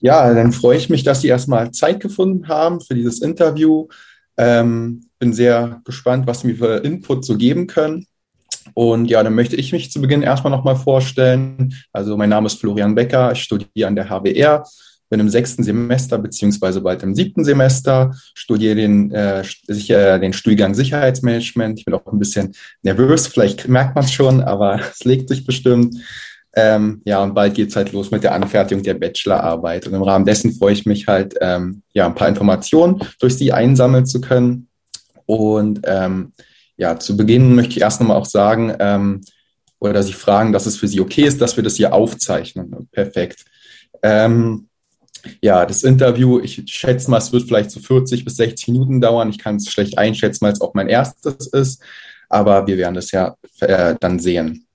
Ja, dann freue ich mich, dass Sie erstmal Zeit gefunden haben für dieses Interview. Ähm, bin sehr gespannt, was Sie mir für Input so geben können. Und ja, dann möchte ich mich zu Beginn erstmal nochmal vorstellen. Also mein Name ist Florian Becker, ich studiere an der HWR, bin im sechsten Semester beziehungsweise bald im siebten Semester, studiere den, äh, sicher, den Studiengang Sicherheitsmanagement. Ich bin auch ein bisschen nervös, vielleicht merkt man es schon, aber es legt sich bestimmt. Ähm, ja, und bald geht's halt los mit der Anfertigung der Bachelorarbeit. Und im Rahmen dessen freue ich mich halt, ähm, ja, ein paar Informationen durch Sie einsammeln zu können. Und ähm, ja, zu Beginn möchte ich erst nochmal auch sagen, ähm, oder Sie fragen, dass es für Sie okay ist, dass wir das hier aufzeichnen. Perfekt. Ähm, ja, das Interview, ich schätze mal, es wird vielleicht so 40 bis 60 Minuten dauern. Ich kann es schlecht einschätzen, weil es auch mein erstes ist. Aber wir werden das ja äh, dann sehen.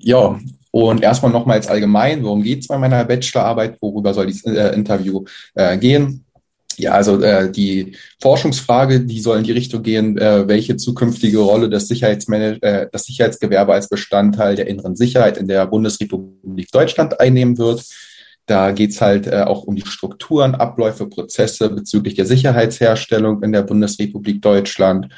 Ja, und erstmal nochmals allgemein, worum geht es bei meiner Bachelorarbeit? Worüber soll dieses äh, Interview äh, gehen? Ja, also äh, die Forschungsfrage, die soll in die Richtung gehen, äh, welche zukünftige Rolle das, Sicherheitsmanage äh, das Sicherheitsgewerbe als Bestandteil der inneren Sicherheit in der Bundesrepublik Deutschland einnehmen wird. Da geht's halt äh, auch um die Strukturen, Abläufe, Prozesse bezüglich der Sicherheitsherstellung in der Bundesrepublik Deutschland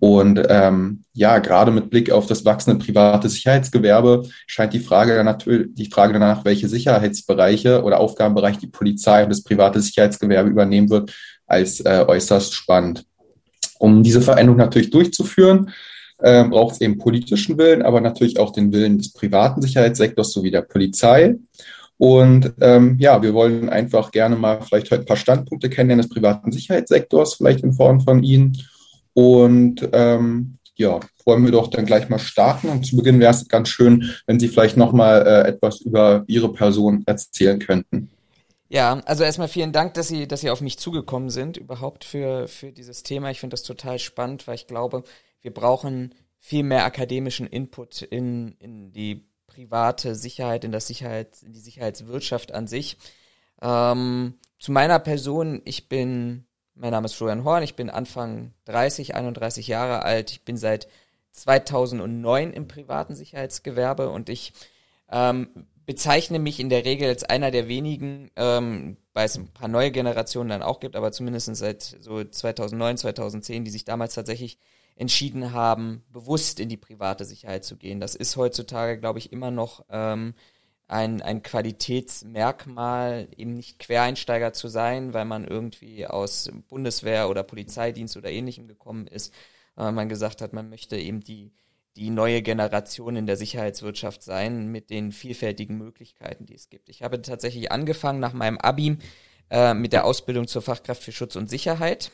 und ähm, ja, gerade mit Blick auf das wachsende private Sicherheitsgewerbe scheint die Frage natürlich die Frage danach, welche Sicherheitsbereiche oder Aufgabenbereiche die Polizei und das private Sicherheitsgewerbe übernehmen wird, als äh, äußerst spannend. Um diese Veränderung natürlich durchzuführen, äh, braucht es eben politischen Willen, aber natürlich auch den Willen des privaten Sicherheitssektors sowie der Polizei. Und ähm, ja, wir wollen einfach gerne mal vielleicht heute ein paar Standpunkte kennenlernen des privaten Sicherheitssektors, vielleicht in Form von Ihnen und ähm, ja, wollen wir doch dann gleich mal starten. Und zu Beginn wäre es ganz schön, wenn Sie vielleicht nochmal äh, etwas über Ihre Person erzählen könnten. Ja, also erstmal vielen Dank, dass Sie, dass Sie auf mich zugekommen sind, überhaupt für, für dieses Thema. Ich finde das total spannend, weil ich glaube, wir brauchen viel mehr akademischen Input in, in die private Sicherheit, in das Sicherheit, in die Sicherheitswirtschaft an sich. Ähm, zu meiner Person, ich bin mein Name ist Florian Horn, ich bin Anfang 30, 31 Jahre alt. Ich bin seit 2009 im privaten Sicherheitsgewerbe und ich ähm, bezeichne mich in der Regel als einer der wenigen, ähm, weil es ein paar neue Generationen dann auch gibt, aber zumindest seit so 2009, 2010, die sich damals tatsächlich entschieden haben, bewusst in die private Sicherheit zu gehen. Das ist heutzutage, glaube ich, immer noch ähm, ein, ein Qualitätsmerkmal, eben nicht Quereinsteiger zu sein, weil man irgendwie aus Bundeswehr oder Polizeidienst oder ähnlichem gekommen ist. weil man gesagt hat, man möchte eben die, die neue Generation in der Sicherheitswirtschaft sein mit den vielfältigen Möglichkeiten, die es gibt. Ich habe tatsächlich angefangen nach meinem Abi äh, mit der Ausbildung zur Fachkraft für Schutz und Sicherheit.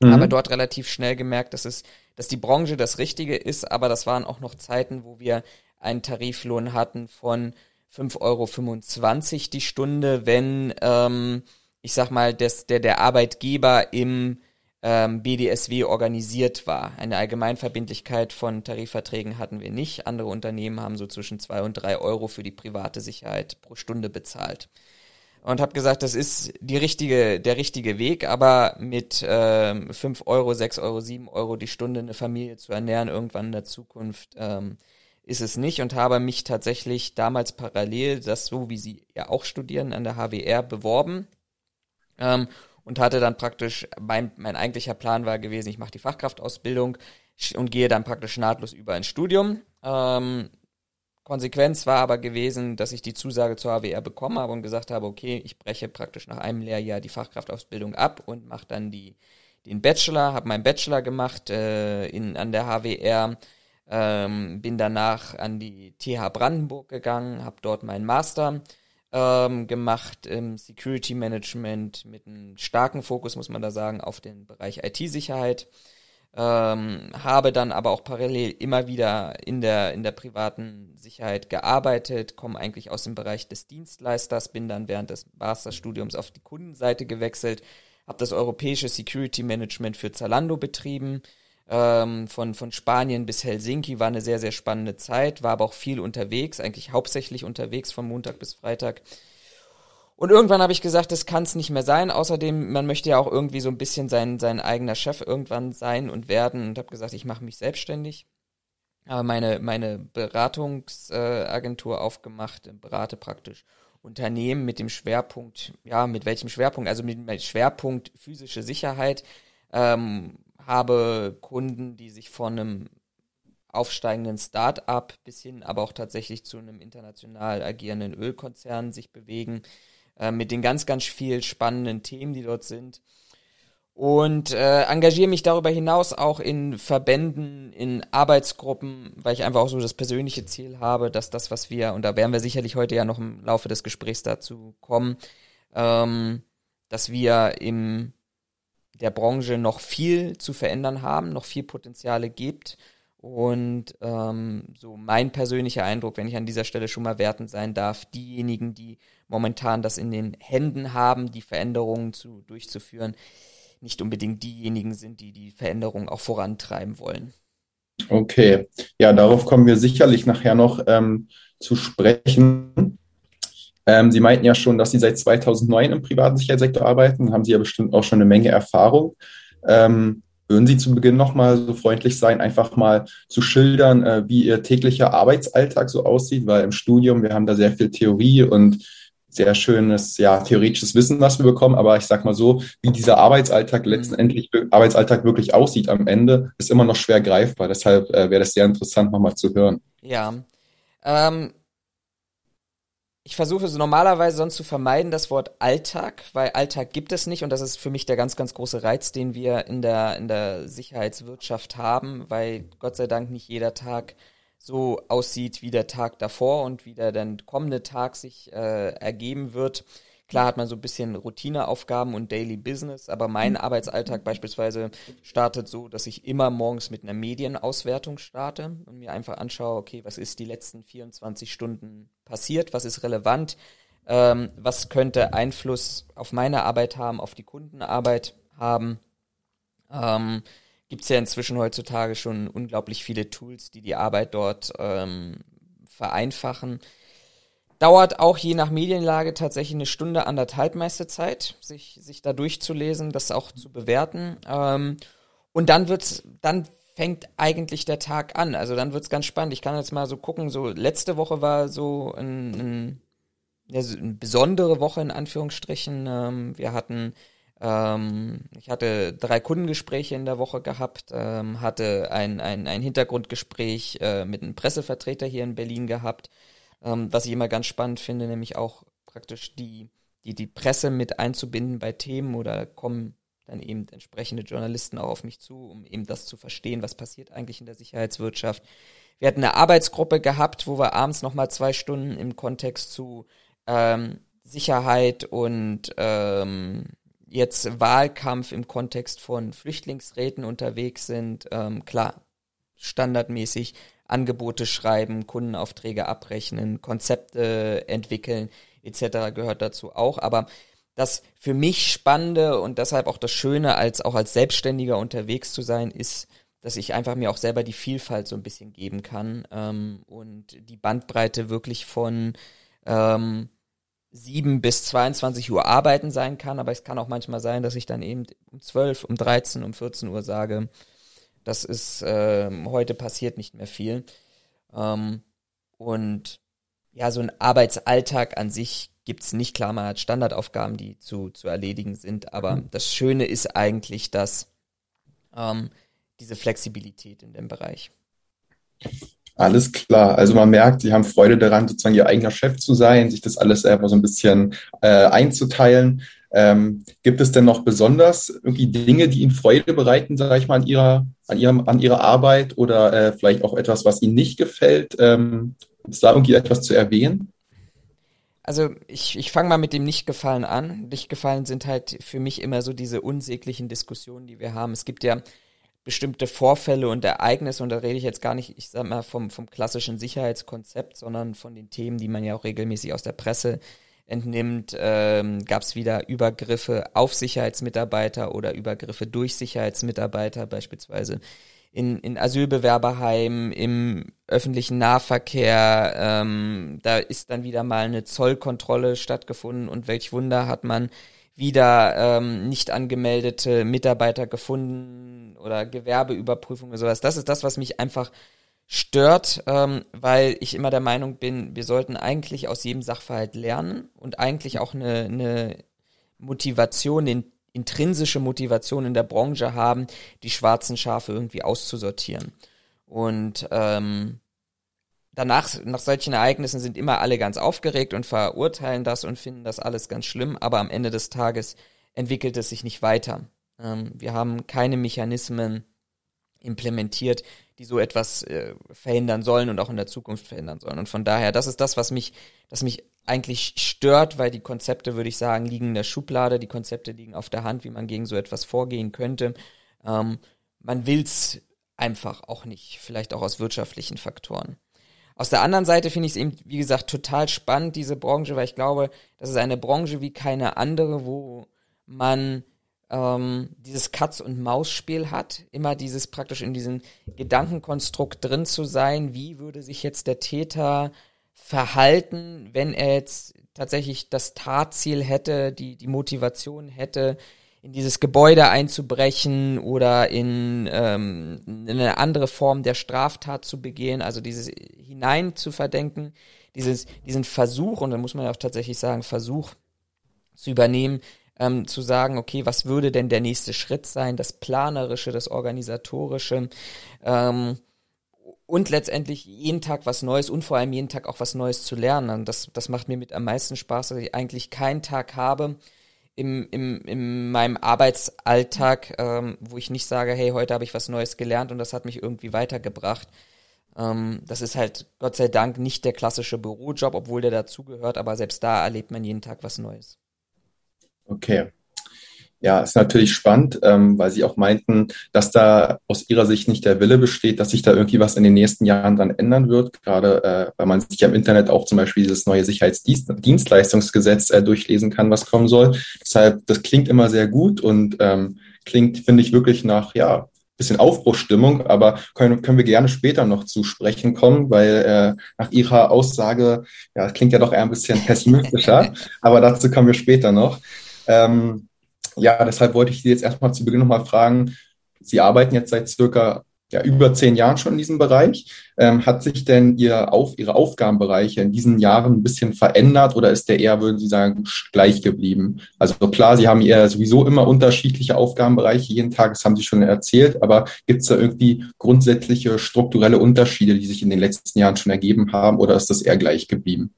Mhm. Habe dort relativ schnell gemerkt, dass es, dass die Branche das Richtige ist, aber das waren auch noch Zeiten, wo wir einen Tariflohn hatten von 5,25 Euro die Stunde, wenn, ähm, ich sag mal, des, der, der Arbeitgeber im ähm, BDSW organisiert war. Eine Allgemeinverbindlichkeit von Tarifverträgen hatten wir nicht. Andere Unternehmen haben so zwischen 2 und 3 Euro für die private Sicherheit pro Stunde bezahlt. Und habe gesagt, das ist die richtige, der richtige Weg, aber mit ähm, 5 Euro, 6 Euro, 7 Euro die Stunde eine Familie zu ernähren, irgendwann in der Zukunft, ähm, ist es nicht und habe mich tatsächlich damals parallel, das so wie Sie ja auch studieren, an der HWR beworben ähm, und hatte dann praktisch, mein, mein eigentlicher Plan war gewesen, ich mache die Fachkraftausbildung und gehe dann praktisch nahtlos über ins Studium. Ähm, Konsequenz war aber gewesen, dass ich die Zusage zur HWR bekommen habe und gesagt habe, okay, ich breche praktisch nach einem Lehrjahr die Fachkraftausbildung ab und mache dann die, den Bachelor, habe meinen Bachelor gemacht äh, in, an der HWR ähm, bin danach an die TH Brandenburg gegangen, habe dort meinen Master ähm, gemacht im Security Management mit einem starken Fokus, muss man da sagen, auf den Bereich IT-Sicherheit. Ähm, habe dann aber auch parallel immer wieder in der, in der privaten Sicherheit gearbeitet, komme eigentlich aus dem Bereich des Dienstleisters, bin dann während des Masterstudiums auf die Kundenseite gewechselt, habe das europäische Security Management für Zalando betrieben, ähm, von, von Spanien bis Helsinki war eine sehr, sehr spannende Zeit, war aber auch viel unterwegs, eigentlich hauptsächlich unterwegs von Montag bis Freitag. Und irgendwann habe ich gesagt, das kann es nicht mehr sein. Außerdem, man möchte ja auch irgendwie so ein bisschen sein, sein eigener Chef irgendwann sein und werden. Und habe gesagt, ich mache mich selbstständig. Aber meine, meine Beratungsagentur aufgemacht, berate praktisch Unternehmen mit dem Schwerpunkt, ja, mit welchem Schwerpunkt? Also mit dem Schwerpunkt physische Sicherheit. Ähm, habe Kunden, die sich von einem aufsteigenden Start-up bis hin aber auch tatsächlich zu einem international agierenden Ölkonzern sich bewegen, äh, mit den ganz, ganz viel spannenden Themen, die dort sind. Und äh, engagiere mich darüber hinaus auch in Verbänden, in Arbeitsgruppen, weil ich einfach auch so das persönliche Ziel habe, dass das, was wir, und da werden wir sicherlich heute ja noch im Laufe des Gesprächs dazu kommen, ähm, dass wir im der Branche noch viel zu verändern haben, noch viel Potenziale gibt. Und ähm, so mein persönlicher Eindruck, wenn ich an dieser Stelle schon mal wertend sein darf, diejenigen, die momentan das in den Händen haben, die Veränderungen zu, durchzuführen, nicht unbedingt diejenigen sind, die die Veränderungen auch vorantreiben wollen. Okay, ja, darauf kommen wir sicherlich nachher noch ähm, zu sprechen. Ähm, Sie meinten ja schon, dass Sie seit 2009 im privaten Sicherheitssektor arbeiten. Haben Sie ja bestimmt auch schon eine Menge Erfahrung. Ähm, würden Sie zu Beginn nochmal so freundlich sein, einfach mal zu schildern, äh, wie Ihr täglicher Arbeitsalltag so aussieht? Weil im Studium, wir haben da sehr viel Theorie und sehr schönes, ja, theoretisches Wissen, was wir bekommen. Aber ich sag mal so, wie dieser Arbeitsalltag mhm. letztendlich, Arbeitsalltag wirklich aussieht am Ende, ist immer noch schwer greifbar. Deshalb äh, wäre das sehr interessant, nochmal zu hören. Ja. Ähm, ich versuche so normalerweise sonst zu vermeiden das Wort Alltag, weil Alltag gibt es nicht und das ist für mich der ganz, ganz große Reiz, den wir in der, in der Sicherheitswirtschaft haben, weil Gott sei Dank nicht jeder Tag so aussieht wie der Tag davor und wie der dann kommende Tag sich äh, ergeben wird. Klar hat man so ein bisschen Routineaufgaben und Daily Business, aber mein mhm. Arbeitsalltag beispielsweise startet so, dass ich immer morgens mit einer Medienauswertung starte und mir einfach anschaue, okay, was ist die letzten 24 Stunden passiert, was ist relevant, ähm, was könnte Einfluss auf meine Arbeit haben, auf die Kundenarbeit haben. Ähm, Gibt es ja inzwischen heutzutage schon unglaublich viele Tools, die die Arbeit dort ähm, vereinfachen. Dauert auch je nach Medienlage tatsächlich eine Stunde, anderthalb meiste Zeit, sich, sich da durchzulesen, das auch zu bewerten. Ähm, und dann wird's, dann fängt eigentlich der Tag an. Also dann wird's ganz spannend. Ich kann jetzt mal so gucken, so letzte Woche war so ein, ein, eine besondere Woche in Anführungsstrichen. Ähm, wir hatten ähm, ich hatte drei Kundengespräche in der Woche gehabt, ähm, hatte ein, ein, ein Hintergrundgespräch äh, mit einem Pressevertreter hier in Berlin gehabt, ähm, was ich immer ganz spannend finde, nämlich auch praktisch die, die, die Presse mit einzubinden bei Themen oder kommen dann eben entsprechende Journalisten auch auf mich zu, um eben das zu verstehen, was passiert eigentlich in der Sicherheitswirtschaft. Wir hatten eine Arbeitsgruppe gehabt, wo wir abends nochmal zwei Stunden im Kontext zu ähm, Sicherheit und ähm, jetzt Wahlkampf im Kontext von Flüchtlingsräten unterwegs sind. Ähm, klar, standardmäßig Angebote schreiben, Kundenaufträge abrechnen, Konzepte entwickeln etc. gehört dazu auch. Aber das für mich Spannende und deshalb auch das Schöne, als auch als Selbstständiger unterwegs zu sein, ist, dass ich einfach mir auch selber die Vielfalt so ein bisschen geben kann ähm, und die Bandbreite wirklich von ähm, 7 bis 22 Uhr arbeiten sein kann, aber es kann auch manchmal sein, dass ich dann eben um 12, um 13, um 14 Uhr sage, das ist äh, heute passiert nicht mehr viel. Ähm, und ja, so ein Arbeitsalltag an sich gibt's nicht. Klar, man hat Standardaufgaben, die zu, zu erledigen sind, aber mhm. das Schöne ist eigentlich, dass ähm, diese Flexibilität in dem Bereich. Alles klar. Also man merkt, Sie haben Freude daran, sozusagen Ihr eigener Chef zu sein, sich das alles selber so ein bisschen äh, einzuteilen. Ähm, gibt es denn noch besonders irgendwie Dinge, die Ihnen Freude bereiten, sage ich mal, an Ihrer, an Ihrem, an Ihrer Arbeit oder äh, vielleicht auch etwas, was Ihnen nicht gefällt? Ähm, ist da irgendwie etwas zu erwähnen? Also ich, ich fange mal mit dem Nicht-Gefallen an. Nicht-Gefallen sind halt für mich immer so diese unsäglichen Diskussionen, die wir haben. Es gibt ja bestimmte Vorfälle und Ereignisse, und da rede ich jetzt gar nicht, ich sag mal, vom, vom klassischen Sicherheitskonzept, sondern von den Themen, die man ja auch regelmäßig aus der Presse entnimmt, ähm, gab es wieder Übergriffe auf Sicherheitsmitarbeiter oder Übergriffe durch Sicherheitsmitarbeiter, beispielsweise in, in Asylbewerberheimen, im öffentlichen Nahverkehr. Ähm, da ist dann wieder mal eine Zollkontrolle stattgefunden und welch Wunder hat man wieder ähm, nicht angemeldete Mitarbeiter gefunden oder Gewerbeüberprüfung oder sowas. Das ist das, was mich einfach stört, ähm, weil ich immer der Meinung bin, wir sollten eigentlich aus jedem Sachverhalt lernen und eigentlich auch eine, eine Motivation, eine intrinsische Motivation in der Branche haben, die schwarzen Schafe irgendwie auszusortieren. Und ähm, danach, nach solchen Ereignissen sind immer alle ganz aufgeregt und verurteilen das und finden das alles ganz schlimm, aber am Ende des Tages entwickelt es sich nicht weiter. Ähm, wir haben keine Mechanismen implementiert, die so etwas äh, verhindern sollen und auch in der Zukunft verhindern sollen. Und von daher, das ist das, was mich, das mich eigentlich stört, weil die Konzepte, würde ich sagen, liegen in der Schublade, die Konzepte liegen auf der Hand, wie man gegen so etwas vorgehen könnte. Ähm, man will's einfach auch nicht, vielleicht auch aus wirtschaftlichen Faktoren. Aus der anderen Seite finde ich es eben, wie gesagt, total spannend, diese Branche, weil ich glaube, das ist eine Branche wie keine andere, wo man ähm, dieses Katz- und Maus-Spiel hat, immer dieses praktisch in diesem Gedankenkonstrukt drin zu sein, wie würde sich jetzt der Täter verhalten, wenn er jetzt tatsächlich das Tatziel hätte, die, die Motivation hätte, in dieses Gebäude einzubrechen oder in, ähm, in eine andere Form der Straftat zu begehen, also dieses hinein zu verdenken, dieses, diesen Versuch, und dann muss man ja auch tatsächlich sagen, Versuch zu übernehmen, ähm, zu sagen, okay, was würde denn der nächste Schritt sein, das Planerische, das Organisatorische ähm, und letztendlich jeden Tag was Neues und vor allem jeden Tag auch was Neues zu lernen. Das, das macht mir mit am meisten Spaß, dass ich eigentlich keinen Tag habe, im, im, in meinem Arbeitsalltag, ähm, wo ich nicht sage, hey, heute habe ich was Neues gelernt und das hat mich irgendwie weitergebracht. Ähm, das ist halt Gott sei Dank nicht der klassische Bürojob, obwohl der dazugehört, aber selbst da erlebt man jeden Tag was Neues. Okay. Ja, ist natürlich spannend, ähm, weil Sie auch meinten, dass da aus Ihrer Sicht nicht der Wille besteht, dass sich da irgendwie was in den nächsten Jahren dann ändern wird, gerade äh, weil man sich ja im Internet auch zum Beispiel dieses neue Sicherheitsdienstleistungsgesetz äh, durchlesen kann, was kommen soll. Deshalb, das klingt immer sehr gut und ähm, klingt, finde ich, wirklich nach, ja, bisschen Aufbruchstimmung, aber können, können wir gerne später noch zu sprechen kommen, weil äh, nach Ihrer Aussage, ja, klingt ja doch eher ein bisschen pessimistischer, aber dazu kommen wir später noch. Ähm, ja, deshalb wollte ich Sie jetzt erstmal zu Beginn nochmal fragen. Sie arbeiten jetzt seit circa ja, über zehn Jahren schon in diesem Bereich. Ähm, hat sich denn Ihr auf, Ihre Aufgabenbereiche in diesen Jahren ein bisschen verändert oder ist der eher, würden Sie sagen, gleich geblieben? Also klar, Sie haben ja sowieso immer unterschiedliche Aufgabenbereiche jeden Tag, das haben Sie schon erzählt, aber gibt es da irgendwie grundsätzliche strukturelle Unterschiede, die sich in den letzten Jahren schon ergeben haben oder ist das eher gleich geblieben?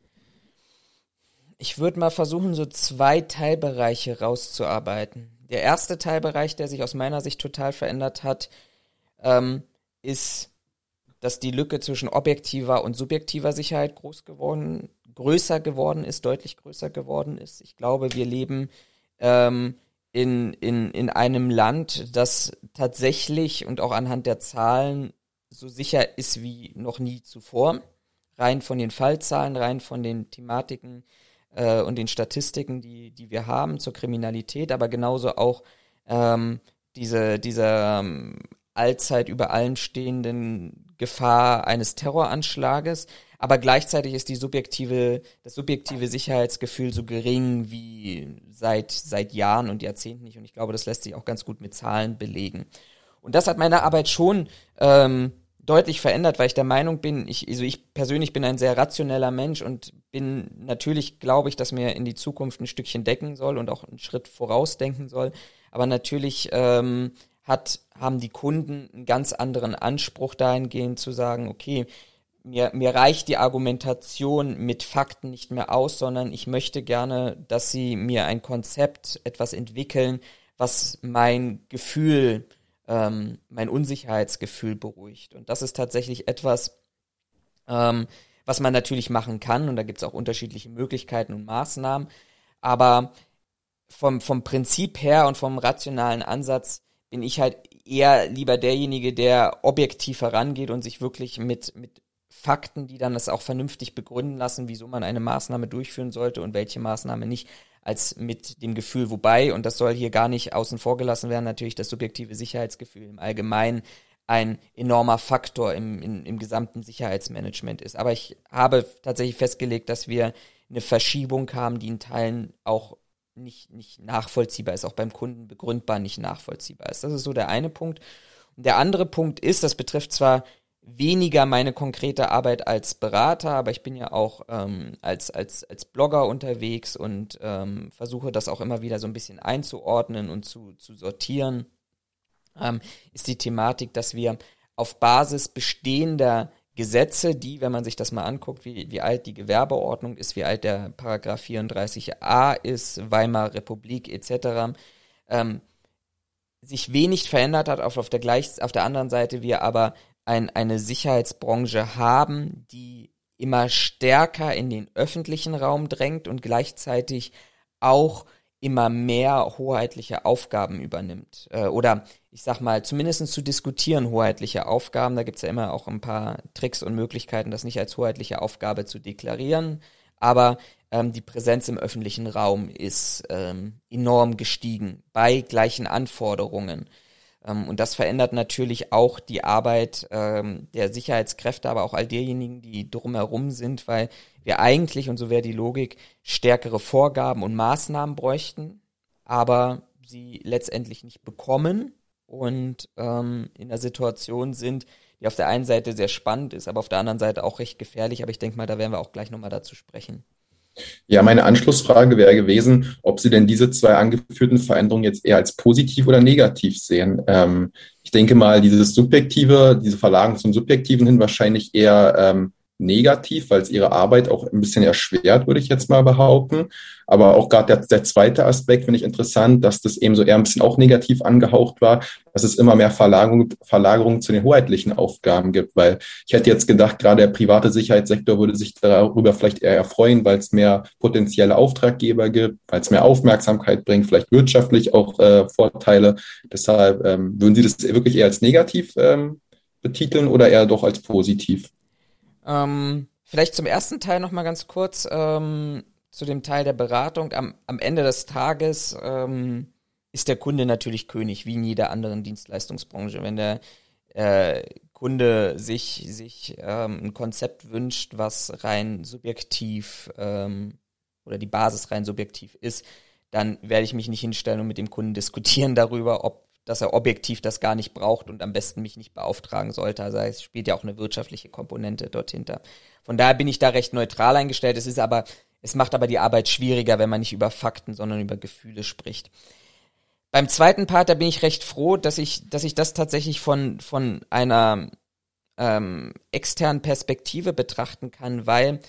Ich würde mal versuchen, so zwei Teilbereiche rauszuarbeiten. Der erste Teilbereich, der sich aus meiner Sicht total verändert hat, ähm, ist, dass die Lücke zwischen objektiver und subjektiver Sicherheit groß geworden, größer geworden ist, deutlich größer geworden ist. Ich glaube, wir leben ähm, in, in, in einem Land, das tatsächlich und auch anhand der Zahlen so sicher ist wie noch nie zuvor. Rein von den Fallzahlen, rein von den Thematiken, äh, und den Statistiken, die, die wir haben zur Kriminalität, aber genauso auch ähm, diese, diese ähm, allzeit über allen stehenden Gefahr eines Terroranschlages. Aber gleichzeitig ist die subjektive, das subjektive Sicherheitsgefühl so gering wie seit, seit Jahren und Jahrzehnten nicht. Und ich glaube, das lässt sich auch ganz gut mit Zahlen belegen. Und das hat meine Arbeit schon ähm, deutlich verändert, weil ich der Meinung bin, ich, also ich persönlich bin ein sehr rationeller Mensch und bin natürlich, glaube ich, dass mir in die Zukunft ein Stückchen decken soll und auch einen Schritt vorausdenken soll. Aber natürlich ähm, hat, haben die Kunden einen ganz anderen Anspruch dahingehend zu sagen, okay, mir, mir reicht die Argumentation mit Fakten nicht mehr aus, sondern ich möchte gerne, dass sie mir ein Konzept, etwas entwickeln, was mein Gefühl ähm, mein Unsicherheitsgefühl beruhigt. Und das ist tatsächlich etwas, ähm, was man natürlich machen kann. Und da gibt es auch unterschiedliche Möglichkeiten und Maßnahmen. Aber vom, vom Prinzip her und vom rationalen Ansatz bin ich halt eher lieber derjenige, der objektiv herangeht und sich wirklich mit, mit Fakten, die dann das auch vernünftig begründen lassen, wieso man eine Maßnahme durchführen sollte und welche Maßnahme nicht, als mit dem Gefühl, wobei, und das soll hier gar nicht außen vor gelassen werden, natürlich das subjektive Sicherheitsgefühl im Allgemeinen ein enormer Faktor im, im, im gesamten Sicherheitsmanagement ist. Aber ich habe tatsächlich festgelegt, dass wir eine Verschiebung haben, die in Teilen auch nicht, nicht nachvollziehbar ist, auch beim Kunden begründbar nicht nachvollziehbar ist. Das ist so der eine Punkt. Und der andere Punkt ist, das betrifft zwar weniger meine konkrete Arbeit als Berater, aber ich bin ja auch ähm, als, als, als Blogger unterwegs und ähm, versuche das auch immer wieder so ein bisschen einzuordnen und zu, zu sortieren, ähm, ist die Thematik, dass wir auf Basis bestehender Gesetze, die, wenn man sich das mal anguckt, wie, wie alt die Gewerbeordnung ist, wie alt der Paragraph 34a ist, Weimarer Republik etc., ähm, sich wenig verändert hat, auf, auf, der gleich, auf der anderen Seite wir aber ein, eine Sicherheitsbranche haben, die immer stärker in den öffentlichen Raum drängt und gleichzeitig auch immer mehr hoheitliche Aufgaben übernimmt. Äh, oder ich sag mal, zumindest zu diskutieren hoheitliche Aufgaben. Da gibt's ja immer auch ein paar Tricks und Möglichkeiten, das nicht als hoheitliche Aufgabe zu deklarieren. Aber ähm, die Präsenz im öffentlichen Raum ist ähm, enorm gestiegen bei gleichen Anforderungen. Ähm, und das verändert natürlich auch die Arbeit ähm, der Sicherheitskräfte, aber auch all derjenigen, die drumherum sind, weil wir eigentlich, und so wäre die Logik, stärkere Vorgaben und Maßnahmen bräuchten, aber sie letztendlich nicht bekommen und ähm, in einer Situation sind, die auf der einen Seite sehr spannend ist, aber auf der anderen Seite auch recht gefährlich. Aber ich denke mal, da werden wir auch gleich nochmal dazu sprechen. Ja, meine Anschlussfrage wäre gewesen, ob Sie denn diese zwei angeführten Veränderungen jetzt eher als positiv oder negativ sehen. Ähm, ich denke mal, dieses Subjektive, diese Verlagerung zum Subjektiven hin wahrscheinlich eher ähm, negativ, weil es ihre Arbeit auch ein bisschen erschwert, würde ich jetzt mal behaupten. Aber auch gerade der, der zweite Aspekt finde ich interessant, dass das eben so eher ein bisschen auch negativ angehaucht war, dass es immer mehr Verlagerung, Verlagerung zu den hoheitlichen Aufgaben gibt. Weil ich hätte jetzt gedacht, gerade der private Sicherheitssektor würde sich darüber vielleicht eher erfreuen, weil es mehr potenzielle Auftraggeber gibt, weil es mehr Aufmerksamkeit bringt, vielleicht wirtschaftlich auch äh, Vorteile. Deshalb ähm, würden Sie das wirklich eher als negativ ähm, betiteln oder eher doch als positiv? Ähm, vielleicht zum ersten Teil noch mal ganz kurz ähm, zu dem Teil der Beratung. Am, am Ende des Tages ähm, ist der Kunde natürlich König, wie in jeder anderen Dienstleistungsbranche. Wenn der äh, Kunde sich, sich ähm, ein Konzept wünscht, was rein subjektiv ähm, oder die Basis rein subjektiv ist, dann werde ich mich nicht hinstellen und mit dem Kunden diskutieren darüber, ob dass er objektiv das gar nicht braucht und am besten mich nicht beauftragen sollte. Also es spielt ja auch eine wirtschaftliche Komponente dort hinter. Von daher bin ich da recht neutral eingestellt. Es ist aber, es macht aber die Arbeit schwieriger, wenn man nicht über Fakten, sondern über Gefühle spricht. Beim zweiten Part, da bin ich recht froh, dass ich, dass ich das tatsächlich von, von einer ähm, externen Perspektive betrachten kann, weil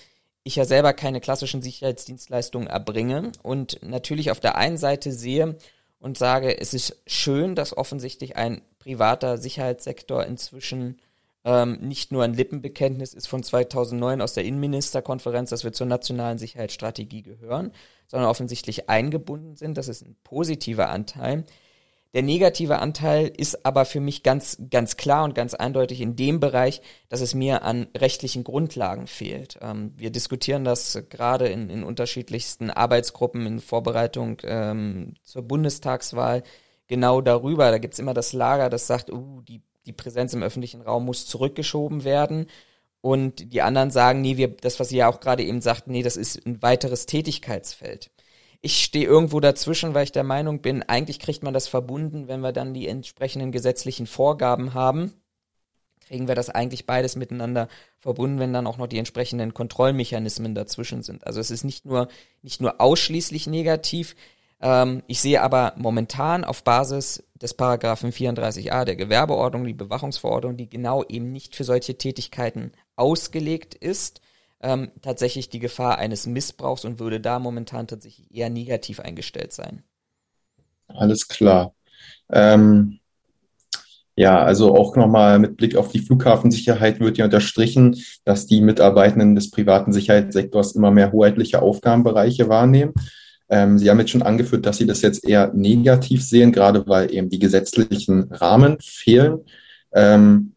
ich ja selber keine klassischen Sicherheitsdienstleistungen erbringe und natürlich auf der einen Seite sehe, und sage, es ist schön, dass offensichtlich ein privater Sicherheitssektor inzwischen ähm, nicht nur ein Lippenbekenntnis ist von 2009 aus der Innenministerkonferenz, dass wir zur nationalen Sicherheitsstrategie gehören, sondern offensichtlich eingebunden sind. Das ist ein positiver Anteil. Der negative Anteil ist aber für mich ganz, ganz klar und ganz eindeutig in dem Bereich, dass es mir an rechtlichen Grundlagen fehlt. Ähm, wir diskutieren das gerade in, in unterschiedlichsten Arbeitsgruppen in Vorbereitung ähm, zur Bundestagswahl genau darüber. Da gibt's immer das Lager, das sagt, uh, die, die Präsenz im öffentlichen Raum muss zurückgeschoben werden. Und die anderen sagen, nee, wir, das, was Sie ja auch gerade eben sagten, nee, das ist ein weiteres Tätigkeitsfeld. Ich stehe irgendwo dazwischen, weil ich der Meinung bin, eigentlich kriegt man das verbunden, wenn wir dann die entsprechenden gesetzlichen Vorgaben haben. Kriegen wir das eigentlich beides miteinander verbunden, wenn dann auch noch die entsprechenden Kontrollmechanismen dazwischen sind. Also es ist nicht nur, nicht nur ausschließlich negativ. Ähm, ich sehe aber momentan auf Basis des Paragraphen 34a der Gewerbeordnung, die Bewachungsverordnung, die genau eben nicht für solche Tätigkeiten ausgelegt ist, ähm, tatsächlich die Gefahr eines Missbrauchs und würde da momentan tatsächlich eher negativ eingestellt sein. Alles klar. Ähm, ja, also auch nochmal mit Blick auf die Flughafensicherheit wird ja unterstrichen, dass die Mitarbeitenden des privaten Sicherheitssektors immer mehr hoheitliche Aufgabenbereiche wahrnehmen. Ähm, Sie haben jetzt schon angeführt, dass Sie das jetzt eher negativ sehen, gerade weil eben die gesetzlichen Rahmen fehlen. Ähm,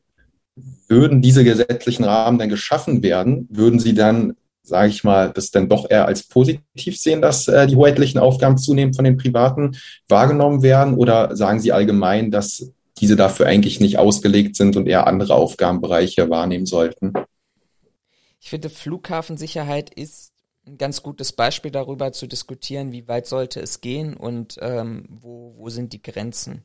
würden diese gesetzlichen Rahmen dann geschaffen werden, würden Sie dann, sage ich mal, das dann doch eher als positiv sehen, dass äh, die hoheitlichen Aufgaben zunehmend von den Privaten wahrgenommen werden? Oder sagen Sie allgemein, dass diese dafür eigentlich nicht ausgelegt sind und eher andere Aufgabenbereiche wahrnehmen sollten? Ich finde, Flughafensicherheit ist ein ganz gutes Beispiel darüber zu diskutieren, wie weit sollte es gehen und ähm, wo, wo sind die Grenzen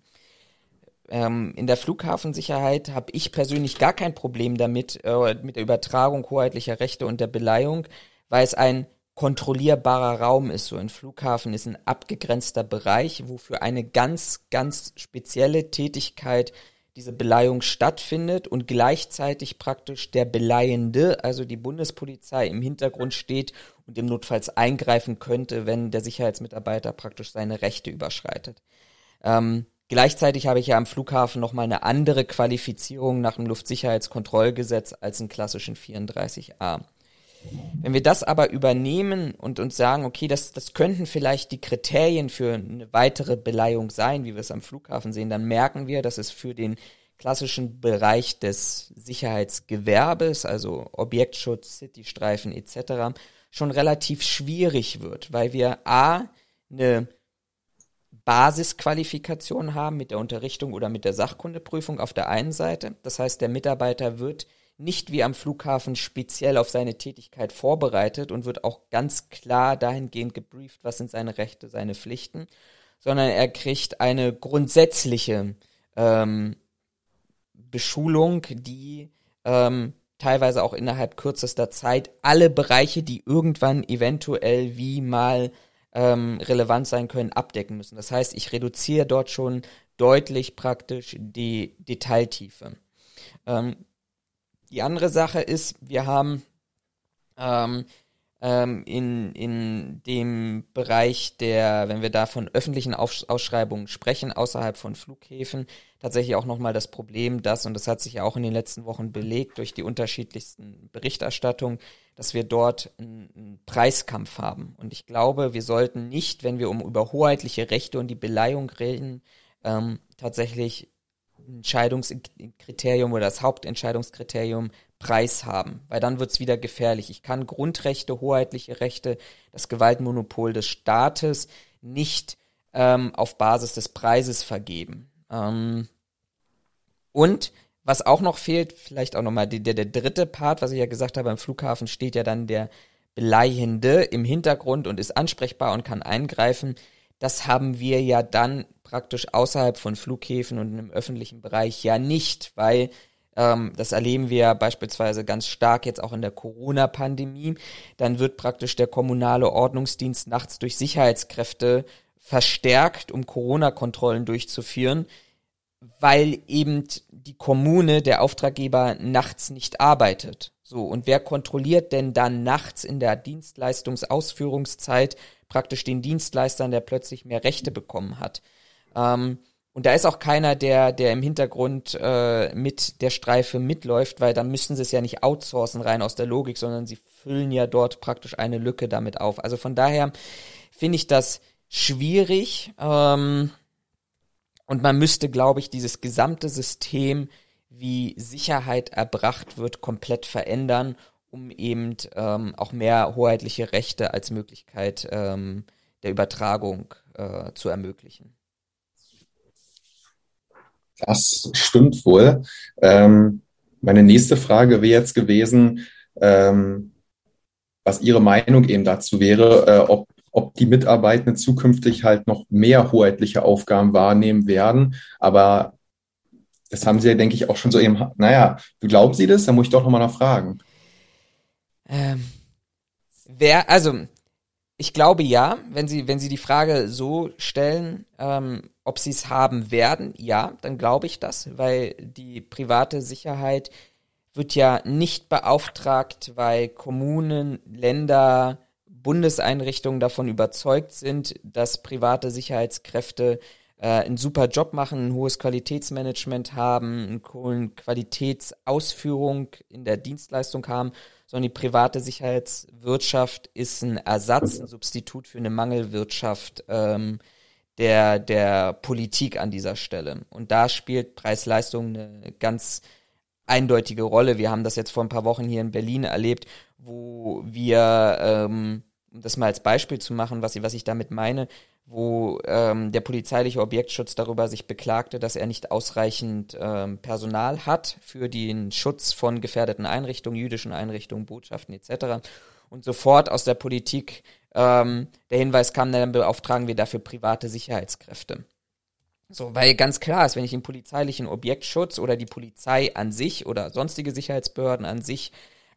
ähm, in der Flughafensicherheit habe ich persönlich gar kein Problem damit, äh, mit der Übertragung hoheitlicher Rechte und der Beleihung, weil es ein kontrollierbarer Raum ist. So ein Flughafen ist ein abgegrenzter Bereich, wo für eine ganz, ganz spezielle Tätigkeit diese Beleihung stattfindet und gleichzeitig praktisch der Beleihende, also die Bundespolizei, im Hintergrund steht und im Notfalls eingreifen könnte, wenn der Sicherheitsmitarbeiter praktisch seine Rechte überschreitet. Ähm, gleichzeitig habe ich ja am Flughafen nochmal eine andere Qualifizierung nach dem Luftsicherheitskontrollgesetz als einen klassischen 34a. Wenn wir das aber übernehmen und uns sagen, okay, das, das könnten vielleicht die Kriterien für eine weitere Beleihung sein, wie wir es am Flughafen sehen, dann merken wir, dass es für den klassischen Bereich des Sicherheitsgewerbes, also Objektschutz, Citystreifen etc., schon relativ schwierig wird, weil wir a eine Basisqualifikation haben mit der Unterrichtung oder mit der Sachkundeprüfung auf der einen Seite. Das heißt, der Mitarbeiter wird nicht wie am Flughafen speziell auf seine Tätigkeit vorbereitet und wird auch ganz klar dahingehend gebrieft, was sind seine Rechte, seine Pflichten, sondern er kriegt eine grundsätzliche ähm, Beschulung, die ähm, teilweise auch innerhalb kürzester Zeit alle Bereiche, die irgendwann eventuell wie mal ähm, relevant sein können, abdecken müssen. Das heißt, ich reduziere dort schon deutlich praktisch die Detailtiefe. Ähm, die andere Sache ist, wir haben ähm, ähm, in, in dem Bereich der, wenn wir da von öffentlichen Ausschreibungen sprechen, außerhalb von Flughäfen, tatsächlich auch nochmal das Problem, dass, und das hat sich ja auch in den letzten Wochen belegt durch die unterschiedlichsten Berichterstattungen, dass wir dort einen Preiskampf haben. Und ich glaube, wir sollten nicht, wenn wir um über hoheitliche Rechte und die Beleihung reden, ähm, tatsächlich Entscheidungskriterium oder das Hauptentscheidungskriterium Preis haben, weil dann wird's wieder gefährlich. Ich kann Grundrechte, hoheitliche Rechte, das Gewaltmonopol des Staates nicht ähm, auf Basis des Preises vergeben. Ähm, und was auch noch fehlt, vielleicht auch nochmal der, der dritte Part, was ich ja gesagt habe, beim Flughafen steht ja dann der Beleihende im Hintergrund und ist ansprechbar und kann eingreifen. Das haben wir ja dann praktisch außerhalb von Flughäfen und im öffentlichen Bereich ja nicht, weil ähm, das erleben wir ja beispielsweise ganz stark jetzt auch in der Corona-Pandemie. Dann wird praktisch der kommunale Ordnungsdienst nachts durch Sicherheitskräfte verstärkt, um Corona-Kontrollen durchzuführen, weil eben die Kommune, der Auftraggeber, nachts nicht arbeitet. So, und wer kontrolliert denn dann nachts in der Dienstleistungsausführungszeit praktisch den Dienstleistern, der plötzlich mehr Rechte bekommen hat? Ähm, und da ist auch keiner, der, der im Hintergrund äh, mit der Streife mitläuft, weil dann müssten sie es ja nicht outsourcen rein aus der Logik, sondern sie füllen ja dort praktisch eine Lücke damit auf. Also von daher finde ich das schwierig. Ähm, und man müsste, glaube ich, dieses gesamte System, wie Sicherheit erbracht wird, komplett verändern, um eben ähm, auch mehr hoheitliche Rechte als Möglichkeit ähm, der Übertragung äh, zu ermöglichen. Das stimmt wohl. Ähm, meine nächste Frage wäre jetzt gewesen, ähm, was Ihre Meinung eben dazu wäre, äh, ob, ob die Mitarbeitenden zukünftig halt noch mehr hoheitliche Aufgaben wahrnehmen werden. Aber das haben Sie ja, denke ich, auch schon so eben, naja, glauben Sie das? Da muss ich doch nochmal nachfragen. Ähm, wer, also ich glaube ja, wenn Sie, wenn Sie die Frage so stellen, ähm, ob Sie es haben werden, ja, dann glaube ich das, weil die private Sicherheit wird ja nicht beauftragt, weil Kommunen, Länder, Bundeseinrichtungen davon überzeugt sind, dass private Sicherheitskräfte äh, einen super Job machen, ein hohes Qualitätsmanagement haben, eine hohe Qualitätsausführung in der Dienstleistung haben, sondern die private Sicherheitswirtschaft ist ein Ersatz, ein Substitut für eine Mangelwirtschaft ähm, der, der Politik an dieser Stelle. Und da spielt Preis-Leistung eine ganz eindeutige Rolle. Wir haben das jetzt vor ein paar Wochen hier in Berlin erlebt, wo wir, ähm, um das mal als Beispiel zu machen, was was ich damit meine, wo ähm, der polizeiliche Objektschutz darüber sich beklagte, dass er nicht ausreichend ähm, Personal hat für den Schutz von gefährdeten Einrichtungen, jüdischen Einrichtungen, Botschaften etc. Und sofort aus der Politik ähm, der Hinweis kam, dann beauftragen wir dafür private Sicherheitskräfte. So, weil ganz klar ist, wenn ich den polizeilichen Objektschutz oder die Polizei an sich oder sonstige Sicherheitsbehörden an sich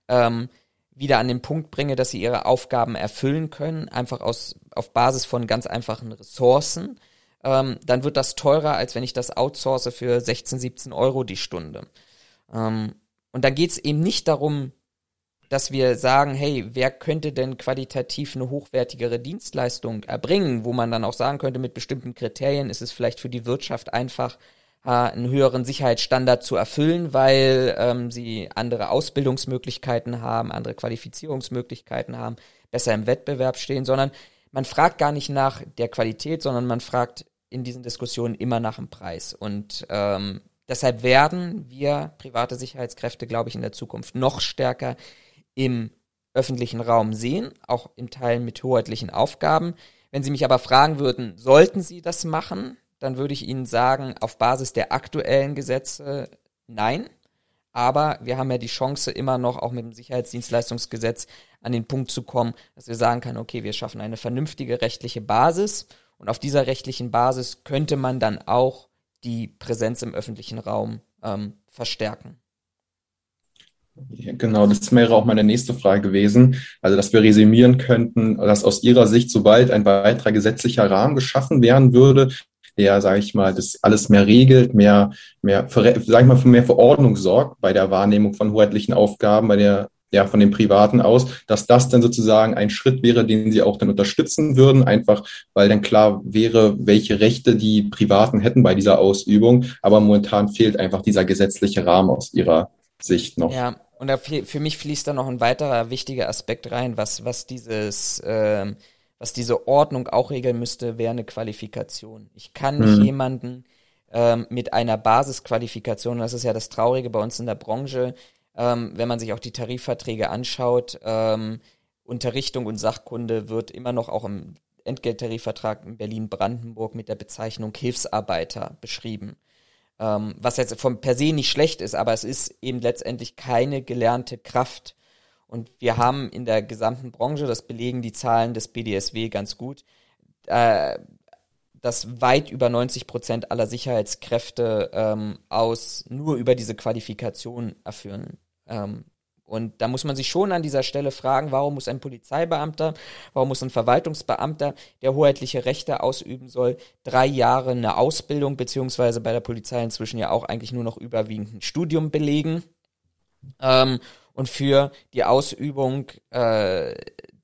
ähm, wieder an den Punkt bringe, dass sie ihre Aufgaben erfüllen können, einfach aus, auf Basis von ganz einfachen Ressourcen, ähm, dann wird das teurer, als wenn ich das outsource für 16, 17 Euro die Stunde. Ähm, und dann geht es eben nicht darum, dass wir sagen, hey, wer könnte denn qualitativ eine hochwertigere Dienstleistung erbringen, wo man dann auch sagen könnte, mit bestimmten Kriterien ist es vielleicht für die Wirtschaft einfach, einen höheren Sicherheitsstandard zu erfüllen, weil ähm, sie andere Ausbildungsmöglichkeiten haben, andere Qualifizierungsmöglichkeiten haben, besser im Wettbewerb stehen, sondern man fragt gar nicht nach der Qualität, sondern man fragt in diesen Diskussionen immer nach dem Preis. Und ähm, deshalb werden wir private Sicherheitskräfte, glaube ich, in der Zukunft noch stärker im öffentlichen Raum sehen, auch in Teilen mit hoheitlichen Aufgaben. Wenn Sie mich aber fragen würden, sollten Sie das machen, dann würde ich Ihnen sagen, auf Basis der aktuellen Gesetze nein. Aber wir haben ja die Chance immer noch auch mit dem Sicherheitsdienstleistungsgesetz an den Punkt zu kommen, dass wir sagen können, okay, wir schaffen eine vernünftige rechtliche Basis und auf dieser rechtlichen Basis könnte man dann auch die Präsenz im öffentlichen Raum ähm, verstärken. Genau, das wäre auch meine nächste Frage gewesen. Also, dass wir resümieren könnten, dass aus Ihrer Sicht, sobald ein weiterer gesetzlicher Rahmen geschaffen werden würde, der, sage ich mal, das alles mehr regelt, mehr, mehr, sag ich mal, für mehr Verordnung sorgt bei der Wahrnehmung von hoheitlichen Aufgaben, bei der ja, von den Privaten aus, dass das dann sozusagen ein Schritt wäre, den sie auch dann unterstützen würden, einfach weil dann klar wäre, welche Rechte die Privaten hätten bei dieser Ausübung. Aber momentan fehlt einfach dieser gesetzliche Rahmen aus ihrer Sicht noch. Ja, und für mich fließt da noch ein weiterer wichtiger Aspekt rein, was, was dieses, ähm, was diese Ordnung auch regeln müsste, wäre eine Qualifikation. Ich kann nicht mhm. jemanden ähm, mit einer Basisqualifikation, das ist ja das Traurige bei uns in der Branche, ähm, wenn man sich auch die Tarifverträge anschaut, ähm, Unterrichtung und Sachkunde wird immer noch auch im Entgelttarifvertrag in Berlin-Brandenburg mit der Bezeichnung Hilfsarbeiter beschrieben. Ähm, was jetzt von per se nicht schlecht ist, aber es ist eben letztendlich keine gelernte Kraft. Und wir haben in der gesamten Branche, das belegen die Zahlen des BDSW ganz gut, äh, dass weit über 90 Prozent aller Sicherheitskräfte ähm, aus nur über diese Qualifikation erführen. Ähm, und da muss man sich schon an dieser Stelle fragen, warum muss ein Polizeibeamter, warum muss ein Verwaltungsbeamter, der hoheitliche Rechte ausüben soll, drei Jahre eine Ausbildung, beziehungsweise bei der Polizei inzwischen ja auch eigentlich nur noch überwiegend ein Studium belegen. Ähm, und für die Ausübung äh,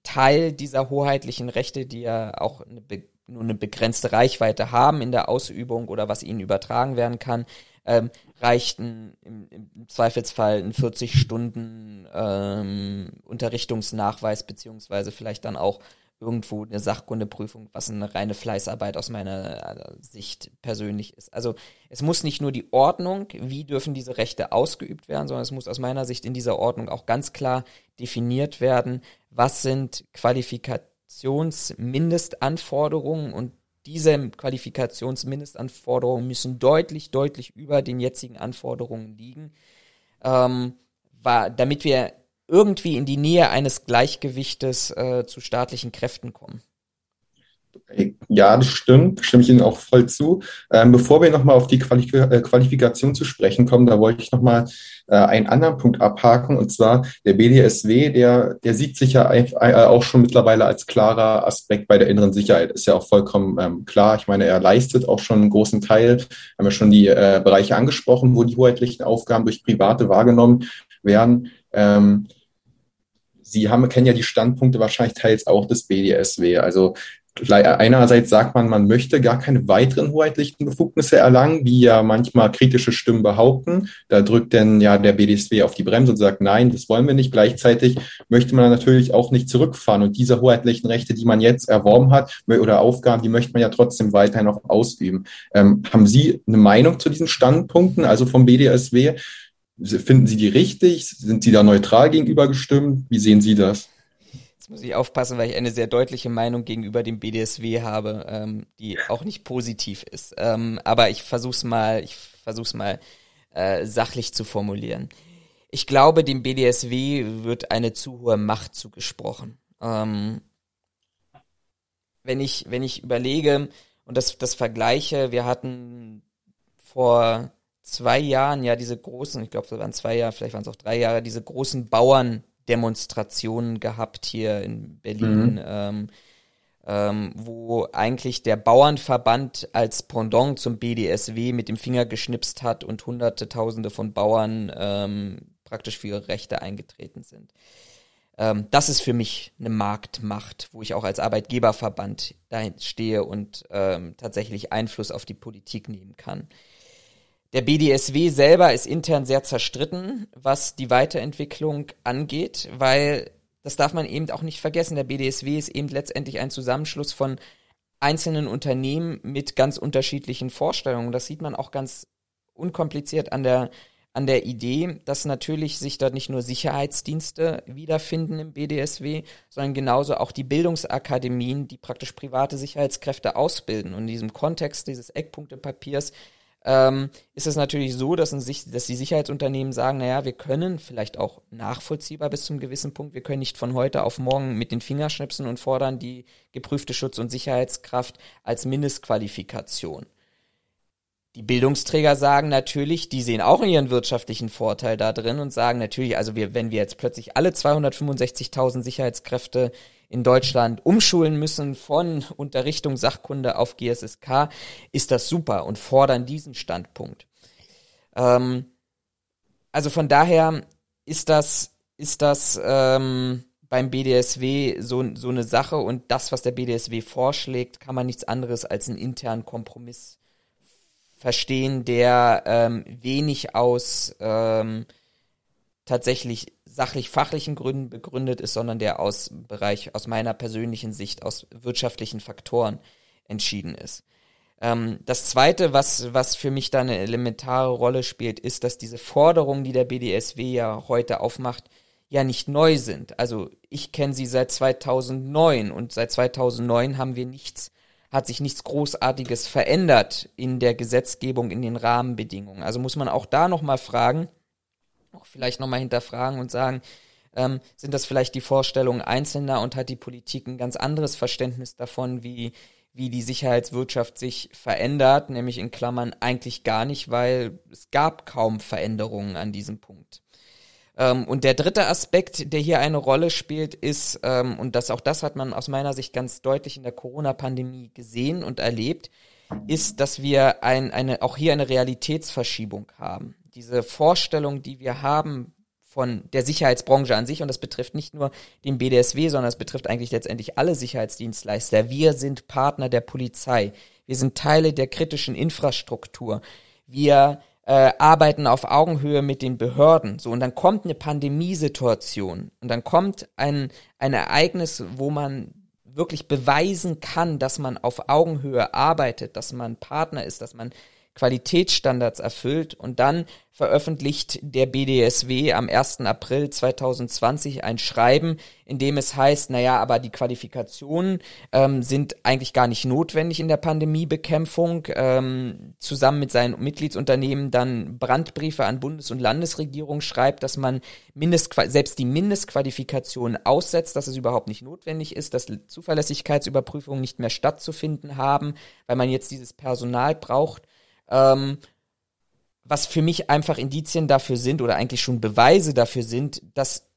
Teil dieser hoheitlichen Rechte, die ja auch eine nur eine begrenzte Reichweite haben in der Ausübung oder was ihnen übertragen werden kann, ähm, reichten im, im Zweifelsfall ein 40 Stunden ähm, Unterrichtungsnachweis beziehungsweise vielleicht dann auch irgendwo eine Sachkundeprüfung, was eine reine Fleißarbeit aus meiner äh, Sicht persönlich ist. Also es muss nicht nur die Ordnung, wie dürfen diese Rechte ausgeübt werden, sondern es muss aus meiner Sicht in dieser Ordnung auch ganz klar definiert werden, was sind Qualifikationsmindestanforderungen und diese Qualifikationsmindestanforderungen müssen deutlich, deutlich über den jetzigen Anforderungen liegen, ähm, war, damit wir irgendwie in die Nähe eines Gleichgewichtes äh, zu staatlichen Kräften kommen. Ja, das stimmt, stimme ich Ihnen auch voll zu. Ähm, bevor wir nochmal auf die Qualif äh, Qualifikation zu sprechen kommen, da wollte ich nochmal äh, einen anderen Punkt abhaken, und zwar der BDSW, der, der sieht sich ja äh, auch schon mittlerweile als klarer Aspekt bei der inneren Sicherheit. Ist ja auch vollkommen ähm, klar. Ich meine, er leistet auch schon einen großen Teil, haben wir schon die äh, Bereiche angesprochen, wo die hoheitlichen Aufgaben durch Private wahrgenommen werden. Ähm, Sie haben, kennen ja die Standpunkte wahrscheinlich teils auch des BDSW. Also einerseits sagt man, man möchte gar keine weiteren hoheitlichen Befugnisse erlangen, wie ja manchmal kritische Stimmen behaupten. Da drückt denn ja der BDSW auf die Bremse und sagt, nein, das wollen wir nicht. Gleichzeitig möchte man natürlich auch nicht zurückfahren und diese hoheitlichen Rechte, die man jetzt erworben hat oder Aufgaben, die möchte man ja trotzdem weiterhin noch ausüben. Ähm, haben Sie eine Meinung zu diesen Standpunkten, also vom BDSW? Finden Sie die richtig? Sind Sie da neutral gegenüber gestimmt? Wie sehen Sie das? Jetzt muss ich aufpassen, weil ich eine sehr deutliche Meinung gegenüber dem BDSW habe, ähm, die auch nicht positiv ist. Ähm, aber ich versuch's mal, ich versuch's mal äh, sachlich zu formulieren. Ich glaube, dem BDSW wird eine zu hohe Macht zugesprochen. Ähm, wenn ich, wenn ich überlege, und das, das vergleiche, wir hatten vor zwei Jahren ja diese großen, ich glaube, das waren zwei Jahre, vielleicht waren es auch drei Jahre, diese großen Bauerndemonstrationen gehabt hier in Berlin, mhm. ähm, ähm, wo eigentlich der Bauernverband als Pendant zum BDSW mit dem Finger geschnipst hat und hunderte, tausende von Bauern ähm, praktisch für ihre Rechte eingetreten sind. Ähm, das ist für mich eine Marktmacht, wo ich auch als Arbeitgeberverband dahin stehe und ähm, tatsächlich Einfluss auf die Politik nehmen kann. Der BDSW selber ist intern sehr zerstritten, was die Weiterentwicklung angeht, weil das darf man eben auch nicht vergessen. Der BDSW ist eben letztendlich ein Zusammenschluss von einzelnen Unternehmen mit ganz unterschiedlichen Vorstellungen. Das sieht man auch ganz unkompliziert an der an der Idee, dass natürlich sich dort nicht nur Sicherheitsdienste wiederfinden im BDSW, sondern genauso auch die Bildungsakademien, die praktisch private Sicherheitskräfte ausbilden. Und in diesem Kontext dieses Eckpunktepapiers ähm, ist es natürlich so, dass, sich, dass die Sicherheitsunternehmen sagen, naja, wir können vielleicht auch nachvollziehbar bis zum gewissen Punkt, wir können nicht von heute auf morgen mit den Fingerschnipsen und fordern die geprüfte Schutz- und Sicherheitskraft als Mindestqualifikation. Die Bildungsträger sagen natürlich, die sehen auch ihren wirtschaftlichen Vorteil da drin und sagen natürlich, also wir, wenn wir jetzt plötzlich alle 265.000 Sicherheitskräfte in Deutschland umschulen müssen von Unterrichtung Sachkunde auf GSSK, ist das super und fordern diesen Standpunkt. Ähm, also von daher ist das, ist das ähm, beim BDSW so, so eine Sache und das, was der BDSW vorschlägt, kann man nichts anderes als einen internen Kompromiss verstehen, der ähm, wenig aus ähm, tatsächlich sachlich-fachlichen Gründen begründet ist, sondern der aus Bereich, aus meiner persönlichen Sicht, aus wirtschaftlichen Faktoren entschieden ist. Ähm, das zweite, was, was für mich da eine elementare Rolle spielt, ist, dass diese Forderungen, die der BDSW ja heute aufmacht, ja nicht neu sind. Also ich kenne sie seit 2009 und seit 2009 haben wir nichts hat sich nichts Großartiges verändert in der Gesetzgebung, in den Rahmenbedingungen. Also muss man auch da nochmal fragen, auch vielleicht nochmal hinterfragen und sagen, ähm, sind das vielleicht die Vorstellungen Einzelner und hat die Politik ein ganz anderes Verständnis davon, wie, wie die Sicherheitswirtschaft sich verändert, nämlich in Klammern eigentlich gar nicht, weil es gab kaum Veränderungen an diesem Punkt. Ähm, und der dritte Aspekt, der hier eine Rolle spielt, ist, ähm, und das auch das hat man aus meiner Sicht ganz deutlich in der Corona-Pandemie gesehen und erlebt, ist, dass wir ein, eine, auch hier eine Realitätsverschiebung haben. Diese Vorstellung, die wir haben von der Sicherheitsbranche an sich, und das betrifft nicht nur den BDSW, sondern es betrifft eigentlich letztendlich alle Sicherheitsdienstleister. Wir sind Partner der Polizei. Wir sind Teile der kritischen Infrastruktur. Wir äh, arbeiten auf Augenhöhe mit den Behörden. So, und dann kommt eine Pandemiesituation und dann kommt ein, ein Ereignis, wo man wirklich beweisen kann, dass man auf Augenhöhe arbeitet, dass man Partner ist, dass man Qualitätsstandards erfüllt und dann veröffentlicht der BDSW am 1. April 2020 ein Schreiben, in dem es heißt, naja, aber die Qualifikationen ähm, sind eigentlich gar nicht notwendig in der Pandemiebekämpfung, ähm, zusammen mit seinen Mitgliedsunternehmen dann Brandbriefe an Bundes- und Landesregierung schreibt, dass man Mindest, selbst die Mindestqualifikation aussetzt, dass es überhaupt nicht notwendig ist, dass Zuverlässigkeitsüberprüfungen nicht mehr stattzufinden haben, weil man jetzt dieses Personal braucht. Ähm, was für mich einfach Indizien dafür sind oder eigentlich schon Beweise dafür sind, dass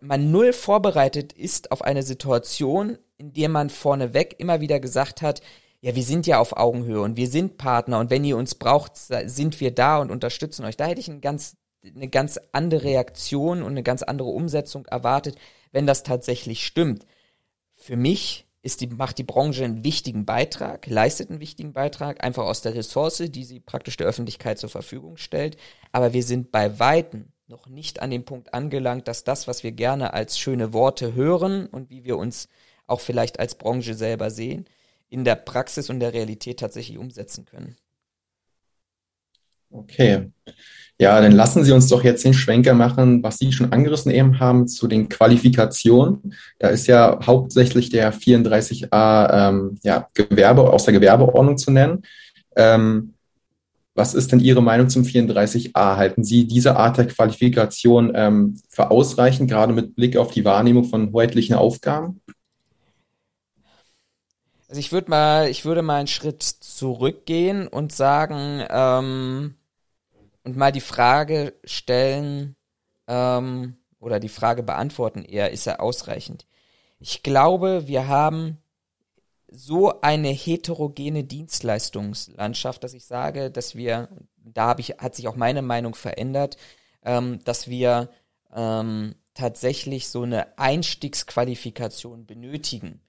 man null vorbereitet ist auf eine Situation, in der man vorneweg immer wieder gesagt hat, ja, wir sind ja auf Augenhöhe und wir sind Partner und wenn ihr uns braucht, sind wir da und unterstützen euch. Da hätte ich eine ganz, eine ganz andere Reaktion und eine ganz andere Umsetzung erwartet, wenn das tatsächlich stimmt. Für mich ist die, macht die Branche einen wichtigen Beitrag, leistet einen wichtigen Beitrag, einfach aus der Ressource, die sie praktisch der Öffentlichkeit zur Verfügung stellt. Aber wir sind bei Weitem noch nicht an dem Punkt angelangt, dass das, was wir gerne als schöne Worte hören und wie wir uns auch vielleicht als Branche selber sehen, in der Praxis und der Realität tatsächlich umsetzen können. Okay. Ja, dann lassen Sie uns doch jetzt den Schwenker machen, was Sie schon angerissen eben haben zu den Qualifikationen. Da ist ja hauptsächlich der 34a ähm, ja, Gewerbe aus der Gewerbeordnung zu nennen. Ähm, was ist denn Ihre Meinung zum 34a? Halten Sie diese Art der Qualifikation ähm, für ausreichend, gerade mit Blick auf die Wahrnehmung von hoheitlichen Aufgaben? Also ich würde mal, ich würde mal einen Schritt zurückgehen und sagen ähm, und mal die Frage stellen ähm, oder die Frage beantworten eher, ist er ausreichend? Ich glaube, wir haben so eine heterogene Dienstleistungslandschaft, dass ich sage, dass wir, da habe ich, hat sich auch meine Meinung verändert, ähm, dass wir ähm, tatsächlich so eine Einstiegsqualifikation benötigen.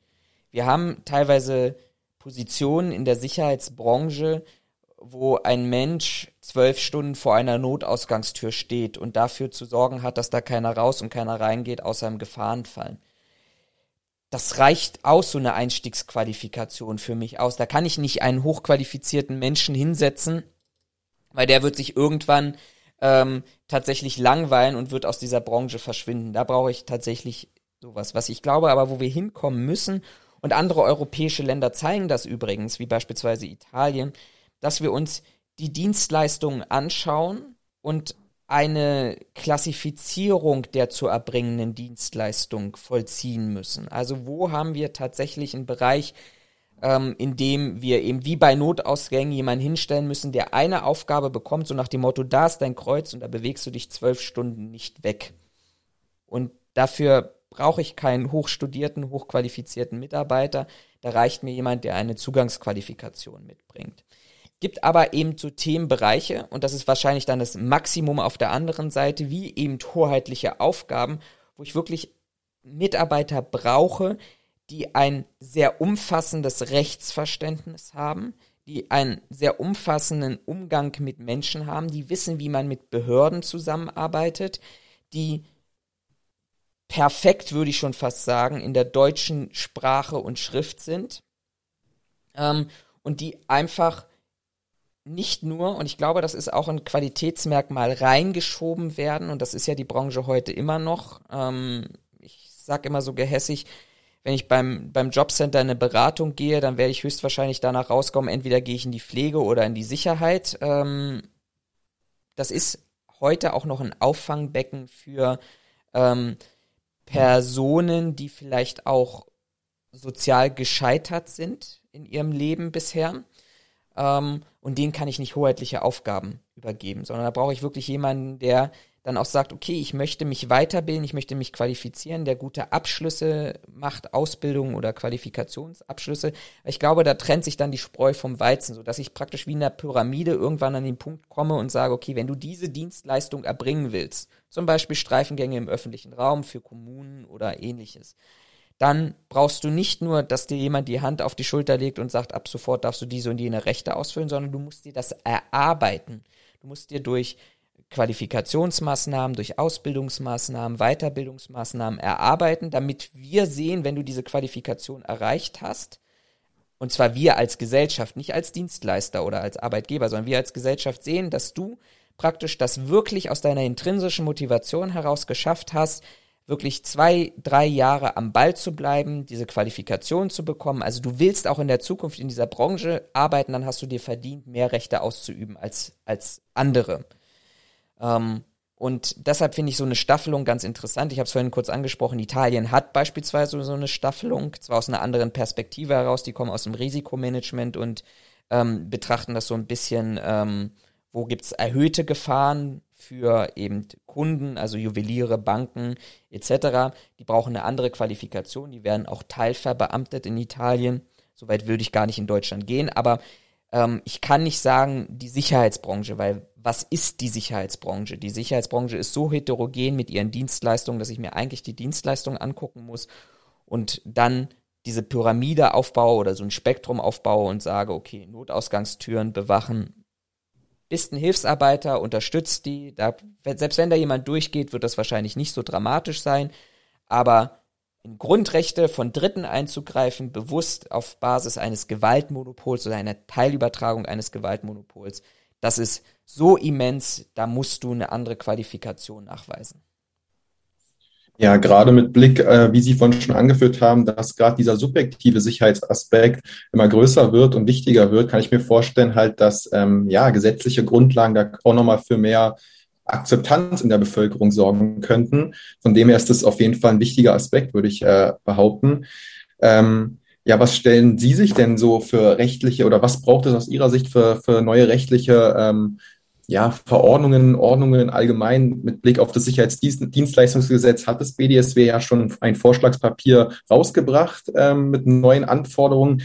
Wir haben teilweise Positionen in der Sicherheitsbranche, wo ein Mensch zwölf Stunden vor einer Notausgangstür steht und dafür zu sorgen hat, dass da keiner raus und keiner reingeht, außer im Gefahrenfall. Das reicht aus, so eine Einstiegsqualifikation für mich aus. Da kann ich nicht einen hochqualifizierten Menschen hinsetzen, weil der wird sich irgendwann ähm, tatsächlich langweilen und wird aus dieser Branche verschwinden. Da brauche ich tatsächlich sowas. Was ich glaube aber, wo wir hinkommen müssen, und andere europäische Länder zeigen das übrigens, wie beispielsweise Italien, dass wir uns die Dienstleistungen anschauen und eine Klassifizierung der zu erbringenden Dienstleistung vollziehen müssen. Also wo haben wir tatsächlich einen Bereich, ähm, in dem wir eben wie bei Notausgängen jemanden hinstellen müssen, der eine Aufgabe bekommt, so nach dem Motto, da ist dein Kreuz und da bewegst du dich zwölf Stunden nicht weg. Und dafür brauche ich keinen hochstudierten, hochqualifizierten Mitarbeiter. Da reicht mir jemand, der eine Zugangsqualifikation mitbringt. Gibt aber eben so Themenbereiche, und das ist wahrscheinlich dann das Maximum auf der anderen Seite, wie eben hoheitliche Aufgaben, wo ich wirklich Mitarbeiter brauche, die ein sehr umfassendes Rechtsverständnis haben, die einen sehr umfassenden Umgang mit Menschen haben, die wissen, wie man mit Behörden zusammenarbeitet, die perfekt, würde ich schon fast sagen, in der deutschen Sprache und Schrift sind ähm, und die einfach nicht nur, und ich glaube, das ist auch ein Qualitätsmerkmal, reingeschoben werden, und das ist ja die Branche heute immer noch. Ähm, ich sag immer so gehässig, wenn ich beim, beim Jobcenter in eine Beratung gehe, dann werde ich höchstwahrscheinlich danach rauskommen, entweder gehe ich in die Pflege oder in die Sicherheit. Ähm, das ist heute auch noch ein Auffangbecken für ähm, Personen, die vielleicht auch sozial gescheitert sind in ihrem Leben bisher. Ähm, und denen kann ich nicht hoheitliche Aufgaben übergeben, sondern da brauche ich wirklich jemanden, der dann auch sagt, okay, ich möchte mich weiterbilden, ich möchte mich qualifizieren, der gute Abschlüsse macht, Ausbildung oder Qualifikationsabschlüsse. Ich glaube, da trennt sich dann die Spreu vom Weizen, so dass ich praktisch wie in der Pyramide irgendwann an den Punkt komme und sage, okay, wenn du diese Dienstleistung erbringen willst, zum Beispiel Streifengänge im öffentlichen Raum für Kommunen oder ähnliches, dann brauchst du nicht nur, dass dir jemand die Hand auf die Schulter legt und sagt, ab sofort darfst du diese und jene Rechte ausfüllen, sondern du musst dir das erarbeiten. Du musst dir durch Qualifikationsmaßnahmen, durch Ausbildungsmaßnahmen, Weiterbildungsmaßnahmen erarbeiten, damit wir sehen, wenn du diese Qualifikation erreicht hast, und zwar wir als Gesellschaft, nicht als Dienstleister oder als Arbeitgeber, sondern wir als Gesellschaft sehen, dass du praktisch das wirklich aus deiner intrinsischen Motivation heraus geschafft hast, wirklich zwei, drei Jahre am Ball zu bleiben, diese Qualifikation zu bekommen. Also du willst auch in der Zukunft in dieser Branche arbeiten, dann hast du dir verdient, mehr Rechte auszuüben als, als andere. Ähm, und deshalb finde ich so eine Staffelung ganz interessant. Ich habe es vorhin kurz angesprochen, Italien hat beispielsweise so eine Staffelung, zwar aus einer anderen Perspektive heraus, die kommen aus dem Risikomanagement und ähm, betrachten das so ein bisschen, ähm, wo gibt's erhöhte Gefahren für eben Kunden, also Juweliere, Banken etc. Die brauchen eine andere Qualifikation, die werden auch teilverbeamtet in Italien. Soweit würde ich gar nicht in Deutschland gehen, aber ähm, ich kann nicht sagen, die Sicherheitsbranche, weil was ist die Sicherheitsbranche? Die Sicherheitsbranche ist so heterogen mit ihren Dienstleistungen, dass ich mir eigentlich die Dienstleistungen angucken muss und dann diese Pyramide aufbaue oder so ein Spektrum aufbaue und sage, okay, Notausgangstüren bewachen, bist ein Hilfsarbeiter, unterstützt die, da, selbst wenn da jemand durchgeht, wird das wahrscheinlich nicht so dramatisch sein, aber in Grundrechte von Dritten einzugreifen, bewusst auf Basis eines Gewaltmonopols oder einer Teilübertragung eines Gewaltmonopols, das ist so immens, da musst du eine andere Qualifikation nachweisen. Ja, gerade mit Blick, äh, wie Sie vorhin schon angeführt haben, dass gerade dieser subjektive Sicherheitsaspekt immer größer wird und wichtiger wird, kann ich mir vorstellen, halt, dass ähm, ja gesetzliche Grundlagen da auch nochmal für mehr Akzeptanz in der Bevölkerung sorgen könnten. Von dem her ist das auf jeden Fall ein wichtiger Aspekt, würde ich äh, behaupten. Ähm, Ja, was stellen Sie sich denn so für rechtliche oder was braucht es aus Ihrer Sicht für, für neue rechtliche ähm, ja, Verordnungen, Ordnungen allgemein mit Blick auf das Sicherheitsdienstleistungsgesetz hat das BDSW ja schon ein Vorschlagspapier rausgebracht ähm, mit neuen Anforderungen.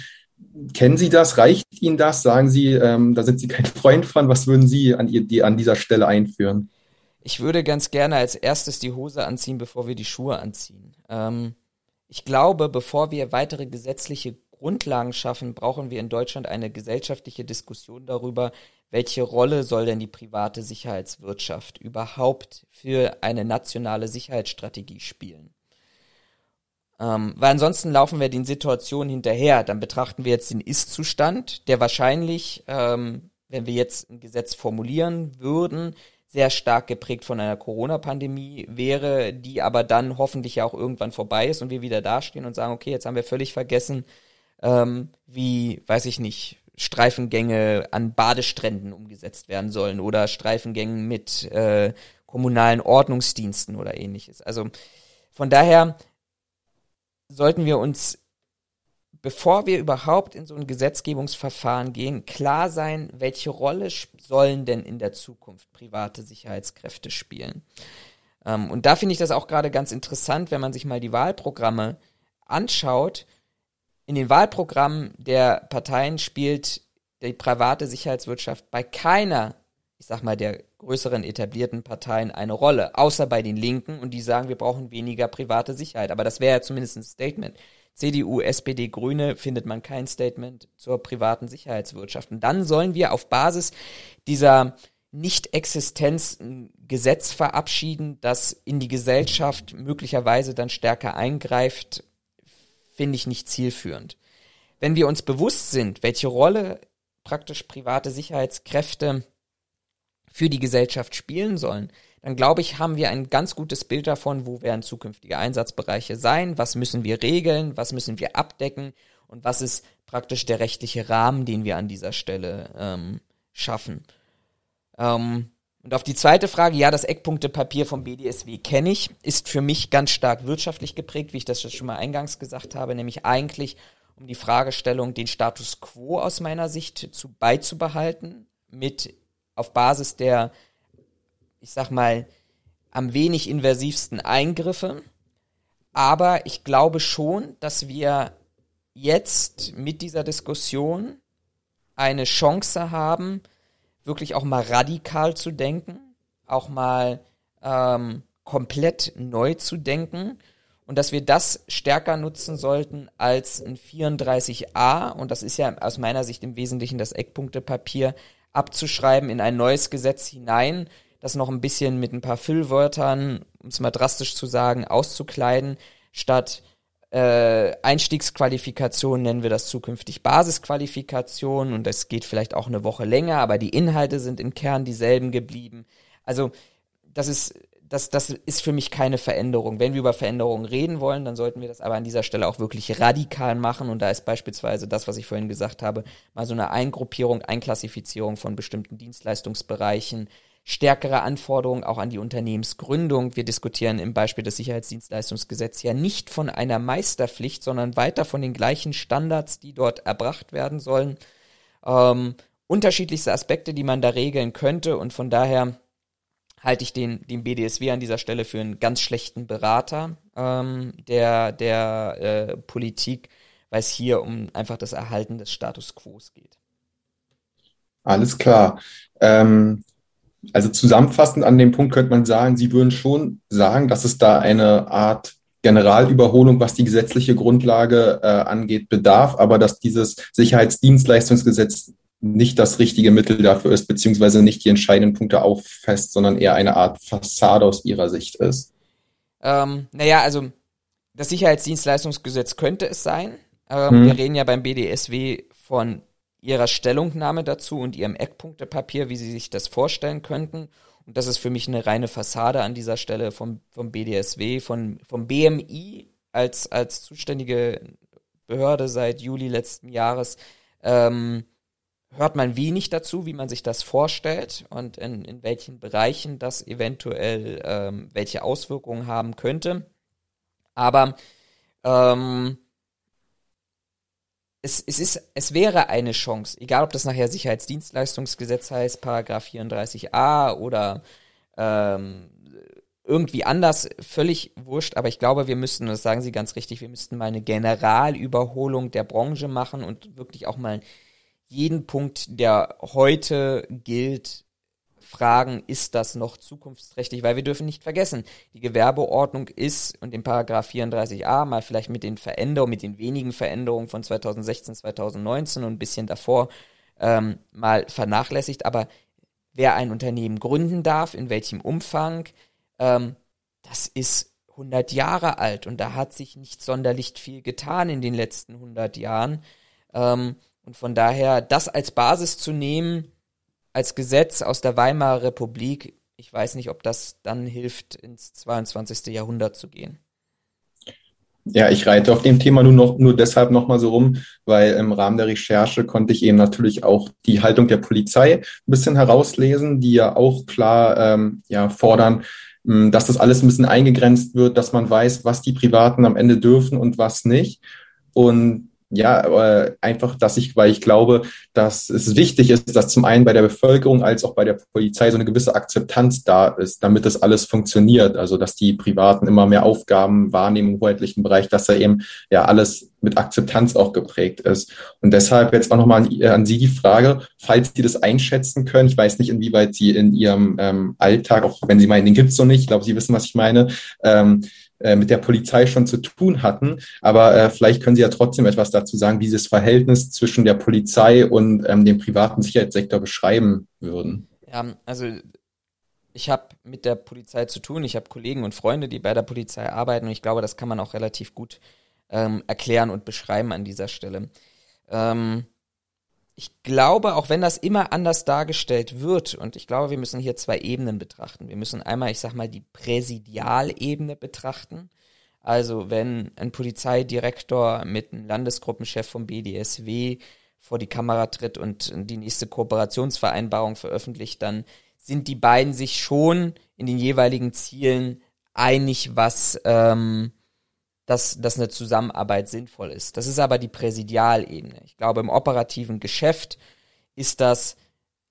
Kennen Sie das? Reicht Ihnen das? Sagen Sie, ähm, da sind Sie kein Freund von. Was würden Sie an, die, an dieser Stelle einführen? Ich würde ganz gerne als erstes die Hose anziehen, bevor wir die Schuhe anziehen. Ähm, ich glaube, bevor wir weitere gesetzliche Grundlagen schaffen, brauchen wir in Deutschland eine gesellschaftliche Diskussion darüber, welche Rolle soll denn die private Sicherheitswirtschaft überhaupt für eine nationale Sicherheitsstrategie spielen? Ähm, weil ansonsten laufen wir den Situationen hinterher. Dann betrachten wir jetzt den Ist-Zustand, der wahrscheinlich, ähm, wenn wir jetzt ein Gesetz formulieren würden, sehr stark geprägt von einer Corona-Pandemie wäre, die aber dann hoffentlich ja auch irgendwann vorbei ist und wir wieder dastehen und sagen, okay, jetzt haben wir völlig vergessen, ähm, wie, weiß ich nicht, Streifengänge an Badestränden umgesetzt werden sollen oder Streifengängen mit äh, kommunalen Ordnungsdiensten oder ähnliches. Also von daher sollten wir uns, bevor wir überhaupt in so ein Gesetzgebungsverfahren gehen, klar sein, welche Rolle sollen denn in der Zukunft private Sicherheitskräfte spielen. Ähm, und da finde ich das auch gerade ganz interessant, wenn man sich mal die Wahlprogramme anschaut, in den Wahlprogrammen der Parteien spielt die private Sicherheitswirtschaft bei keiner, ich sag mal, der größeren etablierten Parteien eine Rolle, außer bei den Linken und die sagen, wir brauchen weniger private Sicherheit. Aber das wäre ja zumindest ein Statement. CDU, SPD, Grüne findet man kein Statement zur privaten Sicherheitswirtschaft. Und dann sollen wir auf Basis dieser Nicht-Existenz ein Gesetz verabschieden, das in die Gesellschaft möglicherweise dann stärker eingreift finde ich nicht zielführend. Wenn wir uns bewusst sind, welche Rolle praktisch private Sicherheitskräfte für die Gesellschaft spielen sollen, dann glaube ich, haben wir ein ganz gutes Bild davon, wo werden zukünftige Einsatzbereiche sein, was müssen wir regeln, was müssen wir abdecken und was ist praktisch der rechtliche Rahmen, den wir an dieser Stelle ähm, schaffen. Ähm, und auf die zweite Frage, ja, das Eckpunktepapier vom BDSW kenne ich, ist für mich ganz stark wirtschaftlich geprägt, wie ich das schon mal eingangs gesagt habe, nämlich eigentlich um die Fragestellung, den Status quo aus meiner Sicht zu beizubehalten, mit auf Basis der, ich sag mal, am wenig inversivsten Eingriffe. Aber ich glaube schon, dass wir jetzt mit dieser Diskussion eine Chance haben, wirklich auch mal radikal zu denken, auch mal ähm, komplett neu zu denken und dass wir das stärker nutzen sollten als ein 34a und das ist ja aus meiner Sicht im Wesentlichen das Eckpunktepapier abzuschreiben in ein neues Gesetz hinein, das noch ein bisschen mit ein paar Füllwörtern, um es mal drastisch zu sagen, auszukleiden, statt äh, Einstiegsqualifikation nennen wir das zukünftig Basisqualifikation und es geht vielleicht auch eine Woche länger, aber die Inhalte sind im Kern dieselben geblieben. Also das ist das, das ist für mich keine Veränderung. Wenn wir über Veränderungen reden wollen, dann sollten wir das aber an dieser Stelle auch wirklich radikal machen. Und da ist beispielsweise das, was ich vorhin gesagt habe, mal so eine Eingruppierung, Einklassifizierung von bestimmten Dienstleistungsbereichen, stärkere Anforderungen auch an die Unternehmensgründung. Wir diskutieren im Beispiel des Sicherheitsdienstleistungsgesetzes ja nicht von einer Meisterpflicht, sondern weiter von den gleichen Standards, die dort erbracht werden sollen. Ähm, unterschiedlichste Aspekte, die man da regeln könnte und von daher halte ich den, den BDSW an dieser Stelle für einen ganz schlechten Berater ähm, der, der äh, Politik, weil es hier um einfach das Erhalten des Status quo geht. Alles klar. Ähm, also zusammenfassend an dem Punkt könnte man sagen, Sie würden schon sagen, dass es da eine Art Generalüberholung, was die gesetzliche Grundlage äh, angeht, bedarf, aber dass dieses Sicherheitsdienstleistungsgesetz nicht das richtige Mittel dafür ist, beziehungsweise nicht die entscheidenden Punkte auffasst, sondern eher eine Art Fassade aus Ihrer Sicht ist. Ähm, naja, also das Sicherheitsdienstleistungsgesetz könnte es sein. Ähm, hm. Wir reden ja beim BDSW von ihrer Stellungnahme dazu und ihrem Eckpunktepapier, wie sie sich das vorstellen könnten. Und das ist für mich eine reine Fassade an dieser Stelle vom, vom BDSW, von, vom BMI als, als zuständige Behörde seit Juli letzten Jahres. Ähm, hört man wenig dazu, wie man sich das vorstellt und in, in welchen Bereichen das eventuell ähm, welche Auswirkungen haben könnte. Aber ähm, es, es ist, es wäre eine Chance, egal ob das nachher Sicherheitsdienstleistungsgesetz heißt, Paragraph 34a oder ähm, irgendwie anders, völlig wurscht, aber ich glaube, wir müssten, das sagen Sie ganz richtig, wir müssten mal eine Generalüberholung der Branche machen und wirklich auch mal jeden Punkt, der heute gilt, fragen, ist das noch zukunftsträchtig? Weil wir dürfen nicht vergessen, die Gewerbeordnung ist und im Paragraph 34a mal vielleicht mit den Veränderungen, mit den wenigen Veränderungen von 2016, 2019 und ein bisschen davor ähm, mal vernachlässigt, aber wer ein Unternehmen gründen darf, in welchem Umfang, ähm, das ist 100 Jahre alt und da hat sich nicht sonderlich viel getan in den letzten 100 Jahren. Ähm, und von daher, das als Basis zu nehmen, als Gesetz aus der Weimarer Republik, ich weiß nicht, ob das dann hilft, ins 22. Jahrhundert zu gehen. Ja, ich reite auf dem Thema nur noch nur deshalb nochmal so rum, weil im Rahmen der Recherche konnte ich eben natürlich auch die Haltung der Polizei ein bisschen herauslesen, die ja auch klar ähm, ja, fordern, hm, dass das alles ein bisschen eingegrenzt wird, dass man weiß, was die Privaten am Ende dürfen und was nicht. Und ja, aber einfach, dass ich, weil ich glaube, dass es wichtig ist, dass zum einen bei der Bevölkerung als auch bei der Polizei so eine gewisse Akzeptanz da ist, damit das alles funktioniert. Also, dass die Privaten immer mehr Aufgaben wahrnehmen im hoheitlichen Bereich, dass da eben ja alles mit Akzeptanz auch geprägt ist. Und deshalb jetzt auch nochmal an, an Sie die Frage, falls Sie das einschätzen können, ich weiß nicht, inwieweit Sie in Ihrem ähm, Alltag, auch wenn Sie meinen, den gibt's so nicht, ich glaube, Sie wissen, was ich meine, ähm, äh, mit der Polizei schon zu tun hatten. Aber äh, vielleicht können Sie ja trotzdem etwas dazu sagen, wie Sie das Verhältnis zwischen der Polizei und ähm, dem privaten Sicherheitssektor beschreiben würden. Ja, also ich habe mit der Polizei zu tun. Ich habe Kollegen und Freunde, die bei der Polizei arbeiten und ich glaube, das kann man auch relativ gut ähm, erklären und beschreiben an dieser Stelle. Ähm, ich glaube, auch wenn das immer anders dargestellt wird, und ich glaube, wir müssen hier zwei Ebenen betrachten. Wir müssen einmal, ich sag mal, die Präsidialebene betrachten. Also wenn ein Polizeidirektor mit einem Landesgruppenchef vom BDSW vor die Kamera tritt und die nächste Kooperationsvereinbarung veröffentlicht, dann sind die beiden sich schon in den jeweiligen Zielen einig, was ähm, dass, dass eine Zusammenarbeit sinnvoll ist. Das ist aber die Präsidialebene. Ich glaube, im operativen Geschäft ist das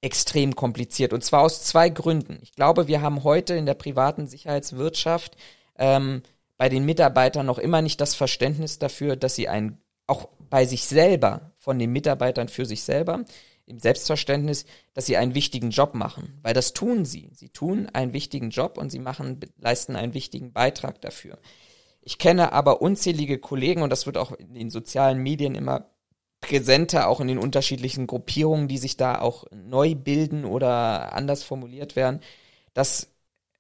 extrem kompliziert. Und zwar aus zwei Gründen. Ich glaube, wir haben heute in der privaten Sicherheitswirtschaft ähm, bei den Mitarbeitern noch immer nicht das Verständnis dafür, dass sie ein, auch bei sich selber, von den Mitarbeitern für sich selber, im Selbstverständnis, dass sie einen wichtigen Job machen. Weil das tun sie. Sie tun einen wichtigen Job und sie machen, leisten einen wichtigen Beitrag dafür. Ich kenne aber unzählige Kollegen und das wird auch in den sozialen Medien immer präsenter, auch in den unterschiedlichen Gruppierungen, die sich da auch neu bilden oder anders formuliert werden, dass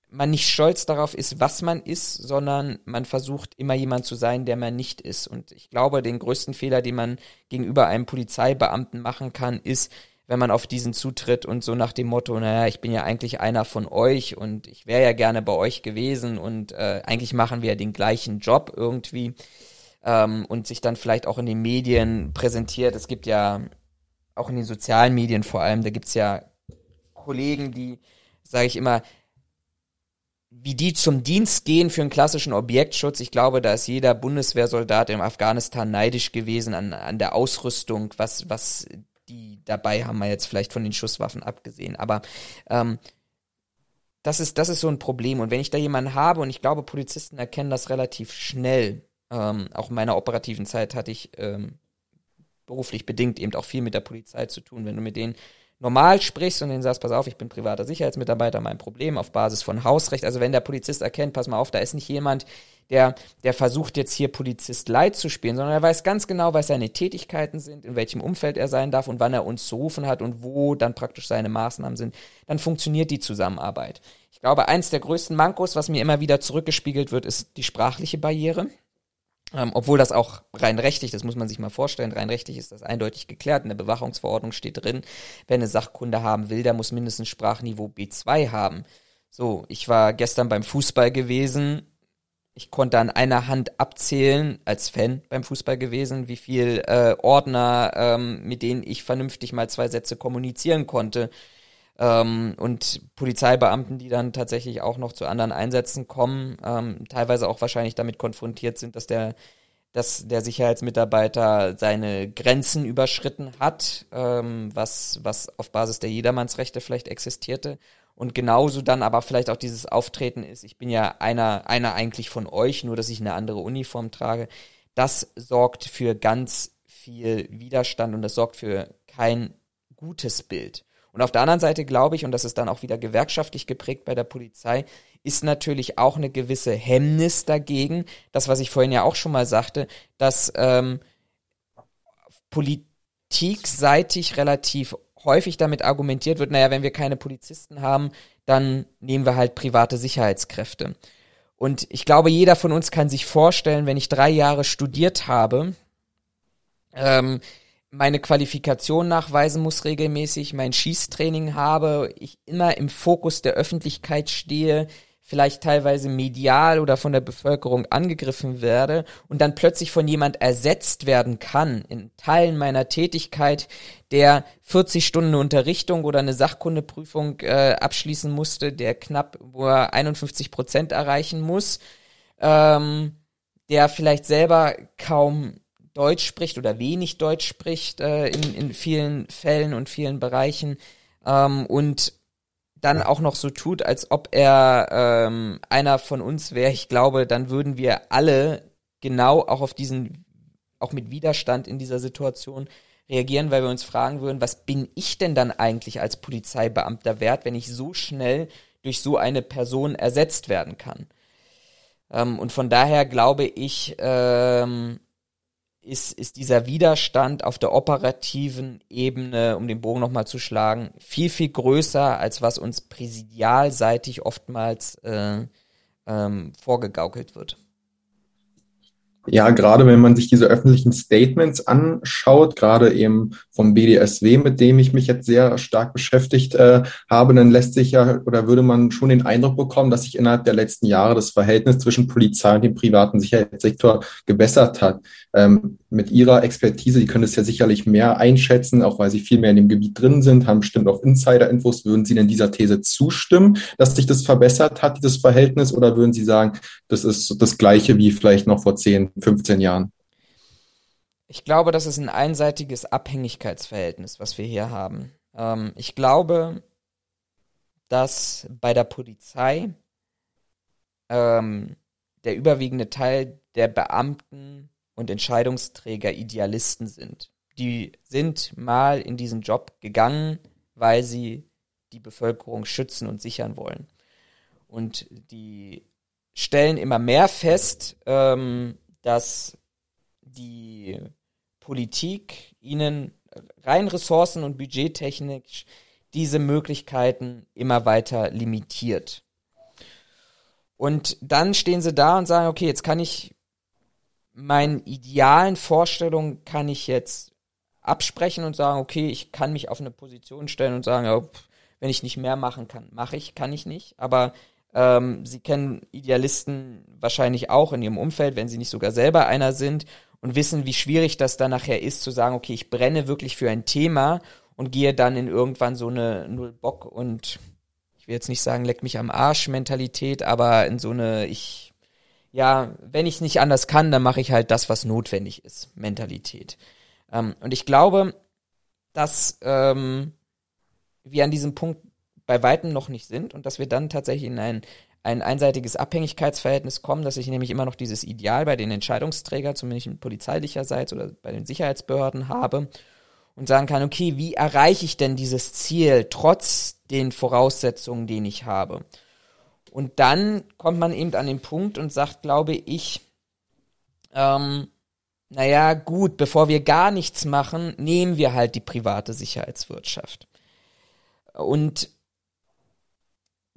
man nicht stolz darauf ist, was man ist, sondern man versucht immer jemand zu sein, der man nicht ist. Und ich glaube, den größten Fehler, den man gegenüber einem Polizeibeamten machen kann, ist, wenn man auf diesen zutritt und so nach dem Motto, naja, ich bin ja eigentlich einer von euch und ich wäre ja gerne bei euch gewesen und äh, eigentlich machen wir ja den gleichen Job irgendwie ähm, und sich dann vielleicht auch in den Medien präsentiert. Es gibt ja auch in den sozialen Medien vor allem, da gibt's ja Kollegen, die, sage ich immer, wie die zum Dienst gehen für einen klassischen Objektschutz. Ich glaube, da ist jeder Bundeswehrsoldat im Afghanistan neidisch gewesen an, an der Ausrüstung, was, was die dabei haben wir jetzt vielleicht von den Schusswaffen abgesehen. Aber ähm, das ist, das ist so ein Problem. Und wenn ich da jemanden habe, und ich glaube, Polizisten erkennen das relativ schnell, ähm, auch in meiner operativen Zeit hatte ich ähm, beruflich bedingt eben auch viel mit der Polizei zu tun. Wenn du mit denen normal sprichst und denen sagst, pass auf, ich bin privater Sicherheitsmitarbeiter, mein Problem auf Basis von Hausrecht. Also wenn der Polizist erkennt, pass mal auf, da ist nicht jemand, der, der versucht jetzt hier Polizist Leid zu spielen, sondern er weiß ganz genau, was seine Tätigkeiten sind, in welchem Umfeld er sein darf und wann er uns zu rufen hat und wo dann praktisch seine Maßnahmen sind, dann funktioniert die Zusammenarbeit. Ich glaube, eins der größten Mankos, was mir immer wieder zurückgespiegelt wird, ist die sprachliche Barriere. Ähm, obwohl das auch rein rechtlich, das muss man sich mal vorstellen, rein rechtlich ist das eindeutig geklärt. In der Bewachungsverordnung steht drin, wer eine Sachkunde haben will, der muss mindestens Sprachniveau B2 haben. So, ich war gestern beim Fußball gewesen. Ich konnte an einer Hand abzählen, als Fan beim Fußball gewesen, wie viel äh, Ordner, ähm, mit denen ich vernünftig mal zwei Sätze kommunizieren konnte. Ähm, und Polizeibeamten, die dann tatsächlich auch noch zu anderen Einsätzen kommen, ähm, teilweise auch wahrscheinlich damit konfrontiert sind, dass der dass der Sicherheitsmitarbeiter seine Grenzen überschritten hat, ähm, was, was auf Basis der Jedermannsrechte vielleicht existierte. Und genauso dann aber vielleicht auch dieses Auftreten ist, ich bin ja einer, einer eigentlich von euch, nur dass ich eine andere Uniform trage. Das sorgt für ganz viel Widerstand und das sorgt für kein gutes Bild. Und auf der anderen Seite glaube ich, und das ist dann auch wieder gewerkschaftlich geprägt bei der Polizei, ist natürlich auch eine gewisse Hemmnis dagegen. Das, was ich vorhin ja auch schon mal sagte, dass ähm, politikseitig relativ häufig damit argumentiert wird, naja, wenn wir keine Polizisten haben, dann nehmen wir halt private Sicherheitskräfte. Und ich glaube, jeder von uns kann sich vorstellen, wenn ich drei Jahre studiert habe, ähm, meine Qualifikation nachweisen muss regelmäßig, mein Schießtraining habe, ich immer im Fokus der Öffentlichkeit stehe, vielleicht teilweise medial oder von der Bevölkerung angegriffen werde und dann plötzlich von jemand ersetzt werden kann in Teilen meiner Tätigkeit, der 40 Stunden Unterrichtung oder eine Sachkundeprüfung äh, abschließen musste, der knapp er 51 Prozent erreichen muss, ähm, der vielleicht selber kaum Deutsch spricht oder wenig Deutsch spricht äh, in, in vielen Fällen und vielen Bereichen ähm, und dann auch noch so tut, als ob er ähm, einer von uns wäre, ich glaube, dann würden wir alle genau auch auf diesen, auch mit Widerstand in dieser Situation reagieren, weil wir uns fragen würden, was bin ich denn dann eigentlich als Polizeibeamter wert, wenn ich so schnell durch so eine Person ersetzt werden kann? Ähm, und von daher glaube ich, ähm, ist, ist dieser Widerstand auf der operativen Ebene, um den Bogen nochmal zu schlagen, viel, viel größer, als was uns präsidialseitig oftmals äh, ähm, vorgegaukelt wird. Ja, gerade wenn man sich diese öffentlichen Statements anschaut, gerade eben vom BDSW, mit dem ich mich jetzt sehr stark beschäftigt äh, habe, dann lässt sich ja oder würde man schon den Eindruck bekommen, dass sich innerhalb der letzten Jahre das Verhältnis zwischen Polizei und dem privaten Sicherheitssektor gebessert hat. Ähm, mit Ihrer Expertise, die können es ja sicherlich mehr einschätzen, auch weil Sie viel mehr in dem Gebiet drin sind, haben bestimmt auch Insider-Infos. Würden Sie denn dieser These zustimmen, dass sich das verbessert hat, dieses Verhältnis, oder würden Sie sagen, das ist das Gleiche wie vielleicht noch vor 10, 15 Jahren? Ich glaube, das ist ein einseitiges Abhängigkeitsverhältnis, was wir hier haben. Ähm, ich glaube, dass bei der Polizei ähm, der überwiegende Teil der Beamten und Entscheidungsträger Idealisten sind. Die sind mal in diesen Job gegangen, weil sie die Bevölkerung schützen und sichern wollen. Und die stellen immer mehr fest, ähm, dass die Politik ihnen rein ressourcen- und budgettechnisch diese Möglichkeiten immer weiter limitiert. Und dann stehen sie da und sagen, okay, jetzt kann ich meinen idealen Vorstellungen kann ich jetzt absprechen und sagen, okay, ich kann mich auf eine Position stellen und sagen, ja, wenn ich nicht mehr machen kann, mache ich, kann ich nicht. Aber ähm, Sie kennen Idealisten wahrscheinlich auch in Ihrem Umfeld, wenn Sie nicht sogar selber einer sind und wissen, wie schwierig das dann nachher ist, zu sagen, okay, ich brenne wirklich für ein Thema und gehe dann in irgendwann so eine Null-Bock und ich will jetzt nicht sagen, leck mich am Arsch Mentalität, aber in so eine, ich, ja, wenn ich nicht anders kann, dann mache ich halt das, was notwendig ist, Mentalität. Ähm, und ich glaube, dass ähm, wir an diesem Punkt bei weitem noch nicht sind und dass wir dann tatsächlich in ein ein einseitiges Abhängigkeitsverhältnis kommen, dass ich nämlich immer noch dieses Ideal bei den Entscheidungsträgern, zumindest polizeilicherseits oder bei den Sicherheitsbehörden habe und sagen kann, okay, wie erreiche ich denn dieses Ziel trotz den Voraussetzungen, die ich habe? Und dann kommt man eben an den Punkt und sagt, glaube ich, ähm, naja, gut, bevor wir gar nichts machen, nehmen wir halt die private Sicherheitswirtschaft. Und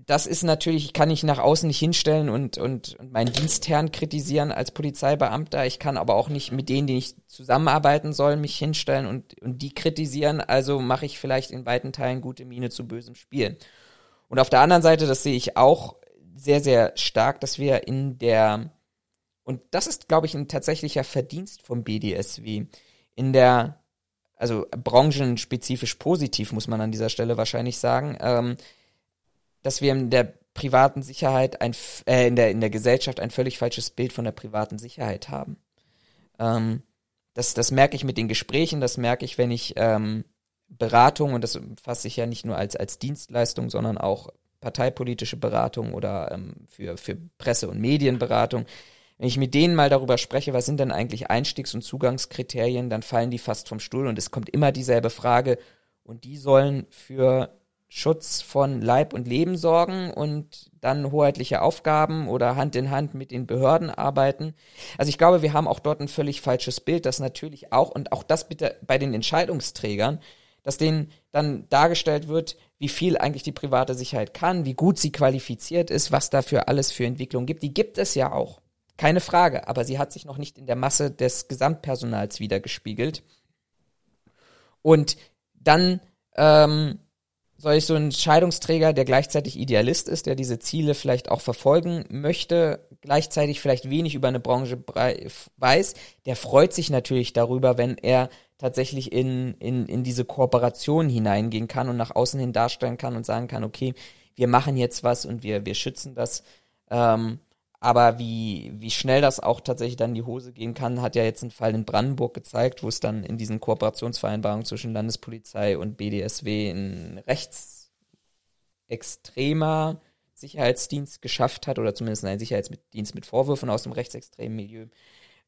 das ist natürlich, ich kann nicht nach außen nicht hinstellen und, und, und meinen Dienstherrn kritisieren als Polizeibeamter. Ich kann aber auch nicht mit denen, die ich zusammenarbeiten soll, mich hinstellen und, und die kritisieren. Also mache ich vielleicht in weiten Teilen gute Miene zu bösem Spielen. Und auf der anderen Seite, das sehe ich auch sehr, sehr stark, dass wir in der, und das ist, glaube ich, ein tatsächlicher Verdienst vom BDSW, in der, also branchenspezifisch positiv, muss man an dieser Stelle wahrscheinlich sagen, ähm, dass wir in der privaten Sicherheit ein, äh, in der, in der Gesellschaft ein völlig falsches Bild von der privaten Sicherheit haben. Ähm, das, das merke ich mit den Gesprächen, das merke ich, wenn ich ähm, Beratung, und das fasse ich ja nicht nur als, als Dienstleistung, sondern auch parteipolitische Beratung oder ähm, für, für Presse- und Medienberatung. Wenn ich mit denen mal darüber spreche, was sind denn eigentlich Einstiegs- und Zugangskriterien, dann fallen die fast vom Stuhl und es kommt immer dieselbe Frage und die sollen für Schutz von Leib und Leben sorgen und dann hoheitliche Aufgaben oder Hand in Hand mit den Behörden arbeiten. Also ich glaube, wir haben auch dort ein völlig falsches Bild, das natürlich auch, und auch das bitte bei den Entscheidungsträgern, dass denen dann dargestellt wird, wie viel eigentlich die private Sicherheit kann, wie gut sie qualifiziert ist, was dafür alles für Entwicklung gibt. Die gibt es ja auch. Keine Frage, aber sie hat sich noch nicht in der Masse des Gesamtpersonals wiedergespiegelt. Und dann ähm, soll ich so ein Entscheidungsträger, der gleichzeitig Idealist ist, der diese Ziele vielleicht auch verfolgen möchte, gleichzeitig vielleicht wenig über eine Branche weiß, der freut sich natürlich darüber, wenn er tatsächlich in, in, in diese Kooperation hineingehen kann und nach außen hin darstellen kann und sagen kann, okay, wir machen jetzt was und wir, wir schützen das. Ähm, aber wie, wie schnell das auch tatsächlich dann in die Hose gehen kann, hat ja jetzt ein Fall in Brandenburg gezeigt, wo es dann in diesen Kooperationsvereinbarungen zwischen Landespolizei und BDSW ein rechtsextremer Sicherheitsdienst geschafft hat, oder zumindest ein Sicherheitsdienst mit Vorwürfen aus dem rechtsextremen Milieu,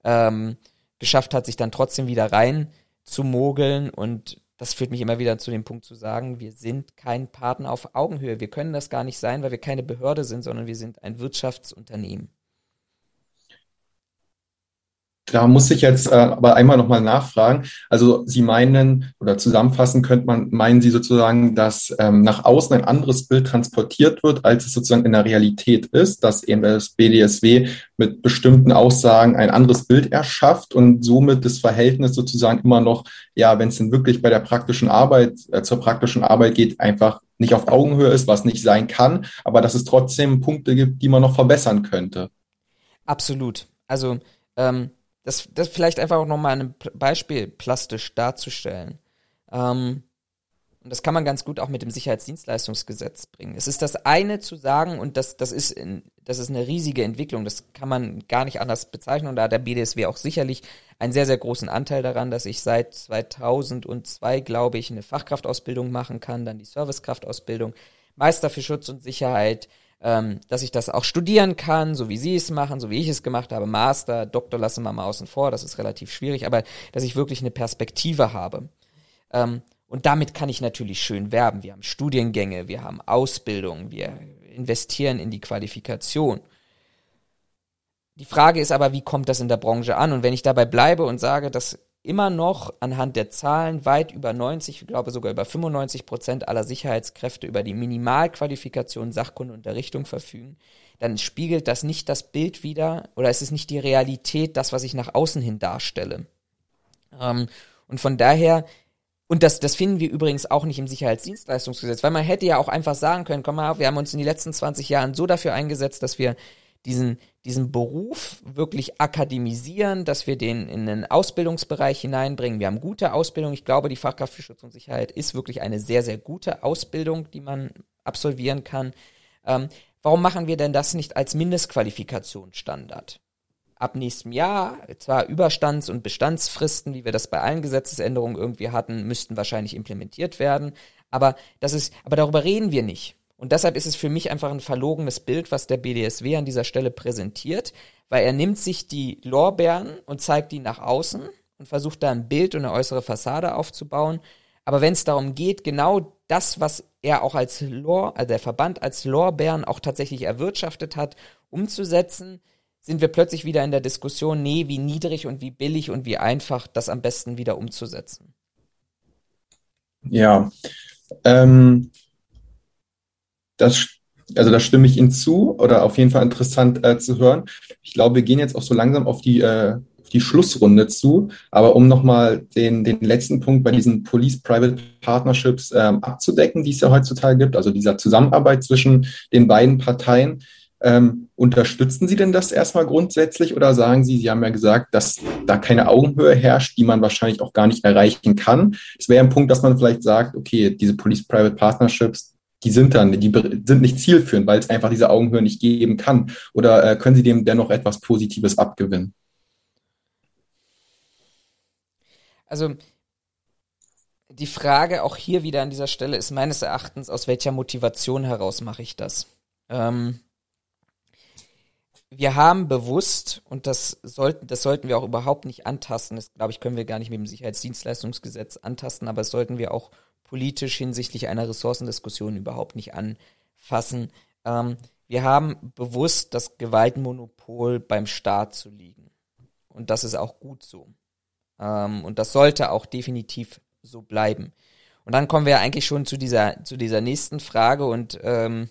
ähm, geschafft hat, sich dann trotzdem wieder rein zu mogeln und das führt mich immer wieder zu dem Punkt zu sagen, wir sind kein Partner auf Augenhöhe. Wir können das gar nicht sein, weil wir keine Behörde sind, sondern wir sind ein Wirtschaftsunternehmen. Da muss ich jetzt äh, aber einmal nochmal nachfragen. Also Sie meinen oder zusammenfassen könnte man, meinen Sie sozusagen, dass ähm, nach außen ein anderes Bild transportiert wird, als es sozusagen in der Realität ist, dass eben das BDSW mit bestimmten Aussagen ein anderes Bild erschafft und somit das Verhältnis sozusagen immer noch, ja, wenn es denn wirklich bei der praktischen Arbeit, äh, zur praktischen Arbeit geht, einfach nicht auf Augenhöhe ist, was nicht sein kann, aber dass es trotzdem Punkte gibt, die man noch verbessern könnte. Absolut. Also ähm, das, das vielleicht einfach auch nochmal ein Beispiel plastisch darzustellen. Ähm, und das kann man ganz gut auch mit dem Sicherheitsdienstleistungsgesetz bringen. Es ist das eine zu sagen, und das, das, ist, in, das ist eine riesige Entwicklung, das kann man gar nicht anders bezeichnen. Und da hat der BDSW auch sicherlich einen sehr, sehr großen Anteil daran, dass ich seit 2002, glaube ich, eine Fachkraftausbildung machen kann, dann die Servicekraftausbildung, Meister für Schutz und Sicherheit, ähm, dass ich das auch studieren kann, so wie Sie es machen, so wie ich es gemacht habe. Master, Doktor lassen wir mal außen vor, das ist relativ schwierig, aber dass ich wirklich eine Perspektive habe. Ähm, und damit kann ich natürlich schön werben. Wir haben Studiengänge, wir haben Ausbildung, wir investieren in die Qualifikation. Die Frage ist aber, wie kommt das in der Branche an? Und wenn ich dabei bleibe und sage, dass immer noch anhand der Zahlen weit über 90, ich glaube sogar über 95 Prozent aller Sicherheitskräfte über die Minimalqualifikation Sachkunde und Unterrichtung verfügen, dann spiegelt das nicht das Bild wider oder es ist nicht die Realität, das, was ich nach außen hin darstelle. Ähm, und von daher, und das, das finden wir übrigens auch nicht im Sicherheitsdienstleistungsgesetz, weil man hätte ja auch einfach sagen können, komm mal, wir haben uns in den letzten 20 Jahren so dafür eingesetzt, dass wir diesen, diesen Beruf wirklich akademisieren, dass wir den in den Ausbildungsbereich hineinbringen. Wir haben gute Ausbildung. Ich glaube, die Fachkraft für Schutz und Sicherheit ist wirklich eine sehr, sehr gute Ausbildung, die man absolvieren kann. Ähm, warum machen wir denn das nicht als Mindestqualifikationsstandard? Ab nächstem Jahr, zwar Überstands- und Bestandsfristen, wie wir das bei allen Gesetzesänderungen irgendwie hatten, müssten wahrscheinlich implementiert werden. Aber das ist, aber darüber reden wir nicht. Und deshalb ist es für mich einfach ein verlogenes Bild, was der BDSW an dieser Stelle präsentiert, weil er nimmt sich die Lorbeeren und zeigt die nach außen und versucht da ein Bild und eine äußere Fassade aufzubauen. Aber wenn es darum geht, genau das, was er auch als Lor, also der Verband als Lorbeeren auch tatsächlich erwirtschaftet hat, umzusetzen, sind wir plötzlich wieder in der Diskussion, nee, wie niedrig und wie billig und wie einfach das am besten wieder umzusetzen. Ja, ähm, das, also da stimme ich Ihnen zu oder auf jeden Fall interessant äh, zu hören. Ich glaube, wir gehen jetzt auch so langsam auf die, äh, die Schlussrunde zu. Aber um nochmal den, den letzten Punkt bei diesen Police-Private Partnerships ähm, abzudecken, die es ja heutzutage gibt, also dieser Zusammenarbeit zwischen den beiden Parteien, ähm, unterstützen Sie denn das erstmal grundsätzlich oder sagen Sie, Sie haben ja gesagt, dass da keine Augenhöhe herrscht, die man wahrscheinlich auch gar nicht erreichen kann? Es wäre ein Punkt, dass man vielleicht sagt, okay, diese Police-Private Partnerships, die sind dann, die sind nicht zielführend, weil es einfach diese Augenhöhe nicht geben kann. Oder äh, können Sie dem dennoch etwas Positives abgewinnen? also die Frage auch hier wieder an dieser Stelle ist meines Erachtens, aus welcher Motivation heraus mache ich das? Ähm, wir haben bewusst, und das sollten, das sollten wir auch überhaupt nicht antasten, das glaube ich, können wir gar nicht mit dem Sicherheitsdienstleistungsgesetz antasten, aber das sollten wir auch politisch hinsichtlich einer Ressourcendiskussion überhaupt nicht anfassen. Ähm, wir haben bewusst das Gewaltmonopol beim Staat zu liegen. Und das ist auch gut so. Ähm, und das sollte auch definitiv so bleiben. Und dann kommen wir eigentlich schon zu dieser, zu dieser nächsten Frage und ähm,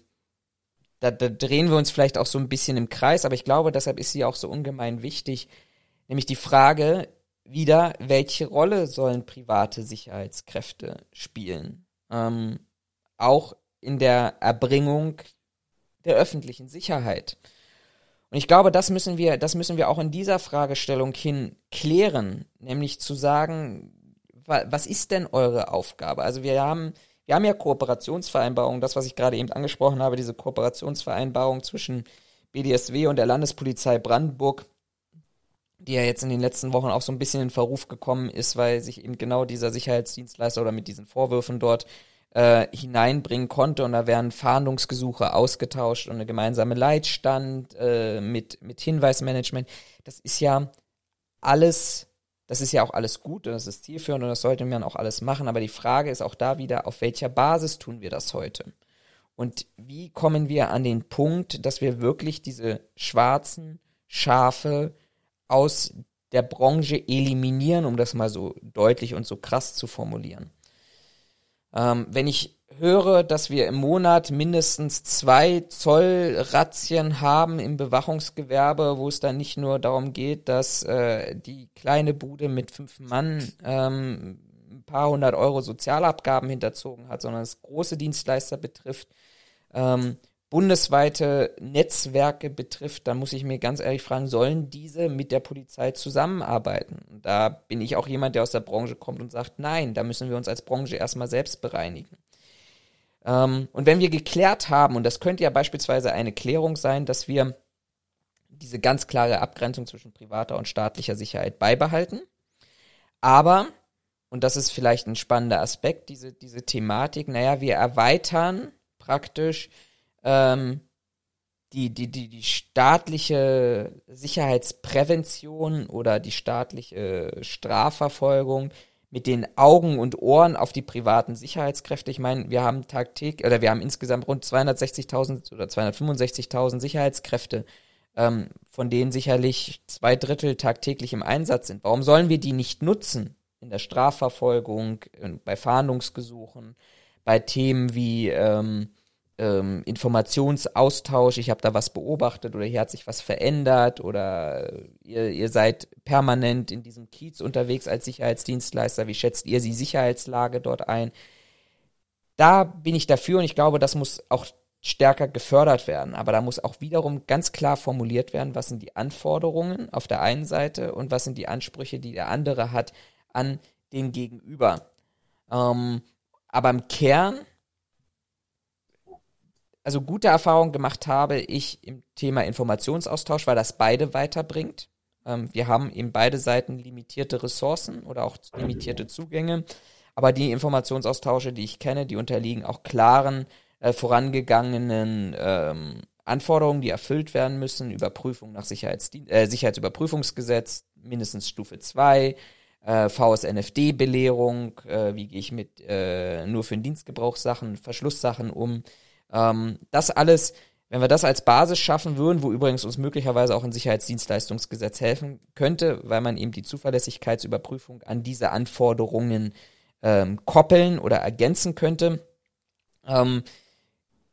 da, da drehen wir uns vielleicht auch so ein bisschen im Kreis, aber ich glaube, deshalb ist sie auch so ungemein wichtig, nämlich die Frage wieder, welche Rolle sollen private Sicherheitskräfte spielen? Ähm, auch in der Erbringung der öffentlichen Sicherheit. Und ich glaube, das müssen wir, das müssen wir auch in dieser Fragestellung hin klären, nämlich zu sagen, was ist denn eure Aufgabe? Also wir haben, wir haben ja Kooperationsvereinbarungen, das, was ich gerade eben angesprochen habe, diese Kooperationsvereinbarung zwischen BDSW und der Landespolizei Brandenburg, die ja jetzt in den letzten Wochen auch so ein bisschen in Verruf gekommen ist, weil sich eben genau dieser Sicherheitsdienstleister oder mit diesen Vorwürfen dort äh, hineinbringen konnte und da werden Fahndungsgesuche ausgetauscht und eine gemeinsame Leitstand äh, mit, mit Hinweismanagement. Das ist ja alles das ist ja auch alles gut und das ist zielführend und das sollte man auch alles machen. Aber die Frage ist auch da wieder, auf welcher Basis tun wir das heute? Und wie kommen wir an den Punkt, dass wir wirklich diese schwarzen Schafe aus der Branche eliminieren, um das mal so deutlich und so krass zu formulieren? Ähm, wenn ich höre, dass wir im Monat mindestens zwei Zollrazzien haben im Bewachungsgewerbe, wo es dann nicht nur darum geht, dass äh, die kleine Bude mit fünf Mann ähm, ein paar hundert Euro Sozialabgaben hinterzogen hat, sondern es große Dienstleister betrifft, ähm, bundesweite Netzwerke betrifft, dann muss ich mir ganz ehrlich fragen, sollen diese mit der Polizei zusammenarbeiten? Da bin ich auch jemand, der aus der Branche kommt und sagt, nein, da müssen wir uns als Branche erstmal selbst bereinigen. Ähm, und wenn wir geklärt haben, und das könnte ja beispielsweise eine Klärung sein, dass wir diese ganz klare Abgrenzung zwischen privater und staatlicher Sicherheit beibehalten, aber, und das ist vielleicht ein spannender Aspekt, diese, diese Thematik, naja, wir erweitern praktisch ähm, die, die, die, die staatliche Sicherheitsprävention oder die staatliche Strafverfolgung mit den Augen und Ohren auf die privaten Sicherheitskräfte. Ich meine, wir haben tagtäglich oder wir haben insgesamt rund 260.000 oder 265.000 Sicherheitskräfte, ähm, von denen sicherlich zwei Drittel tagtäglich im Einsatz sind. Warum sollen wir die nicht nutzen in der Strafverfolgung, bei Fahndungsgesuchen, bei Themen wie ähm, ähm, Informationsaustausch, ich habe da was beobachtet oder hier hat sich was verändert oder ihr, ihr seid permanent in diesem Kiez unterwegs als Sicherheitsdienstleister, wie schätzt ihr die Sicherheitslage dort ein? Da bin ich dafür und ich glaube, das muss auch stärker gefördert werden. Aber da muss auch wiederum ganz klar formuliert werden, was sind die Anforderungen auf der einen Seite und was sind die Ansprüche, die der andere hat an den Gegenüber. Ähm, aber im Kern also gute Erfahrungen gemacht habe ich im Thema Informationsaustausch, weil das beide weiterbringt. Ähm, wir haben eben beide Seiten limitierte Ressourcen oder auch limitierte Zugänge. Aber die Informationsaustausche, die ich kenne, die unterliegen auch klaren, äh, vorangegangenen ähm, Anforderungen, die erfüllt werden müssen. Überprüfung nach Sicherheitsdien äh, Sicherheitsüberprüfungsgesetz, mindestens Stufe 2, äh, VSNFD-Belehrung, äh, wie gehe ich mit äh, nur für den Dienstgebrauchssachen, Verschlusssachen um, ähm, das alles, wenn wir das als Basis schaffen würden, wo übrigens uns möglicherweise auch ein Sicherheitsdienstleistungsgesetz helfen könnte, weil man eben die Zuverlässigkeitsüberprüfung an diese Anforderungen ähm, koppeln oder ergänzen könnte. Ähm,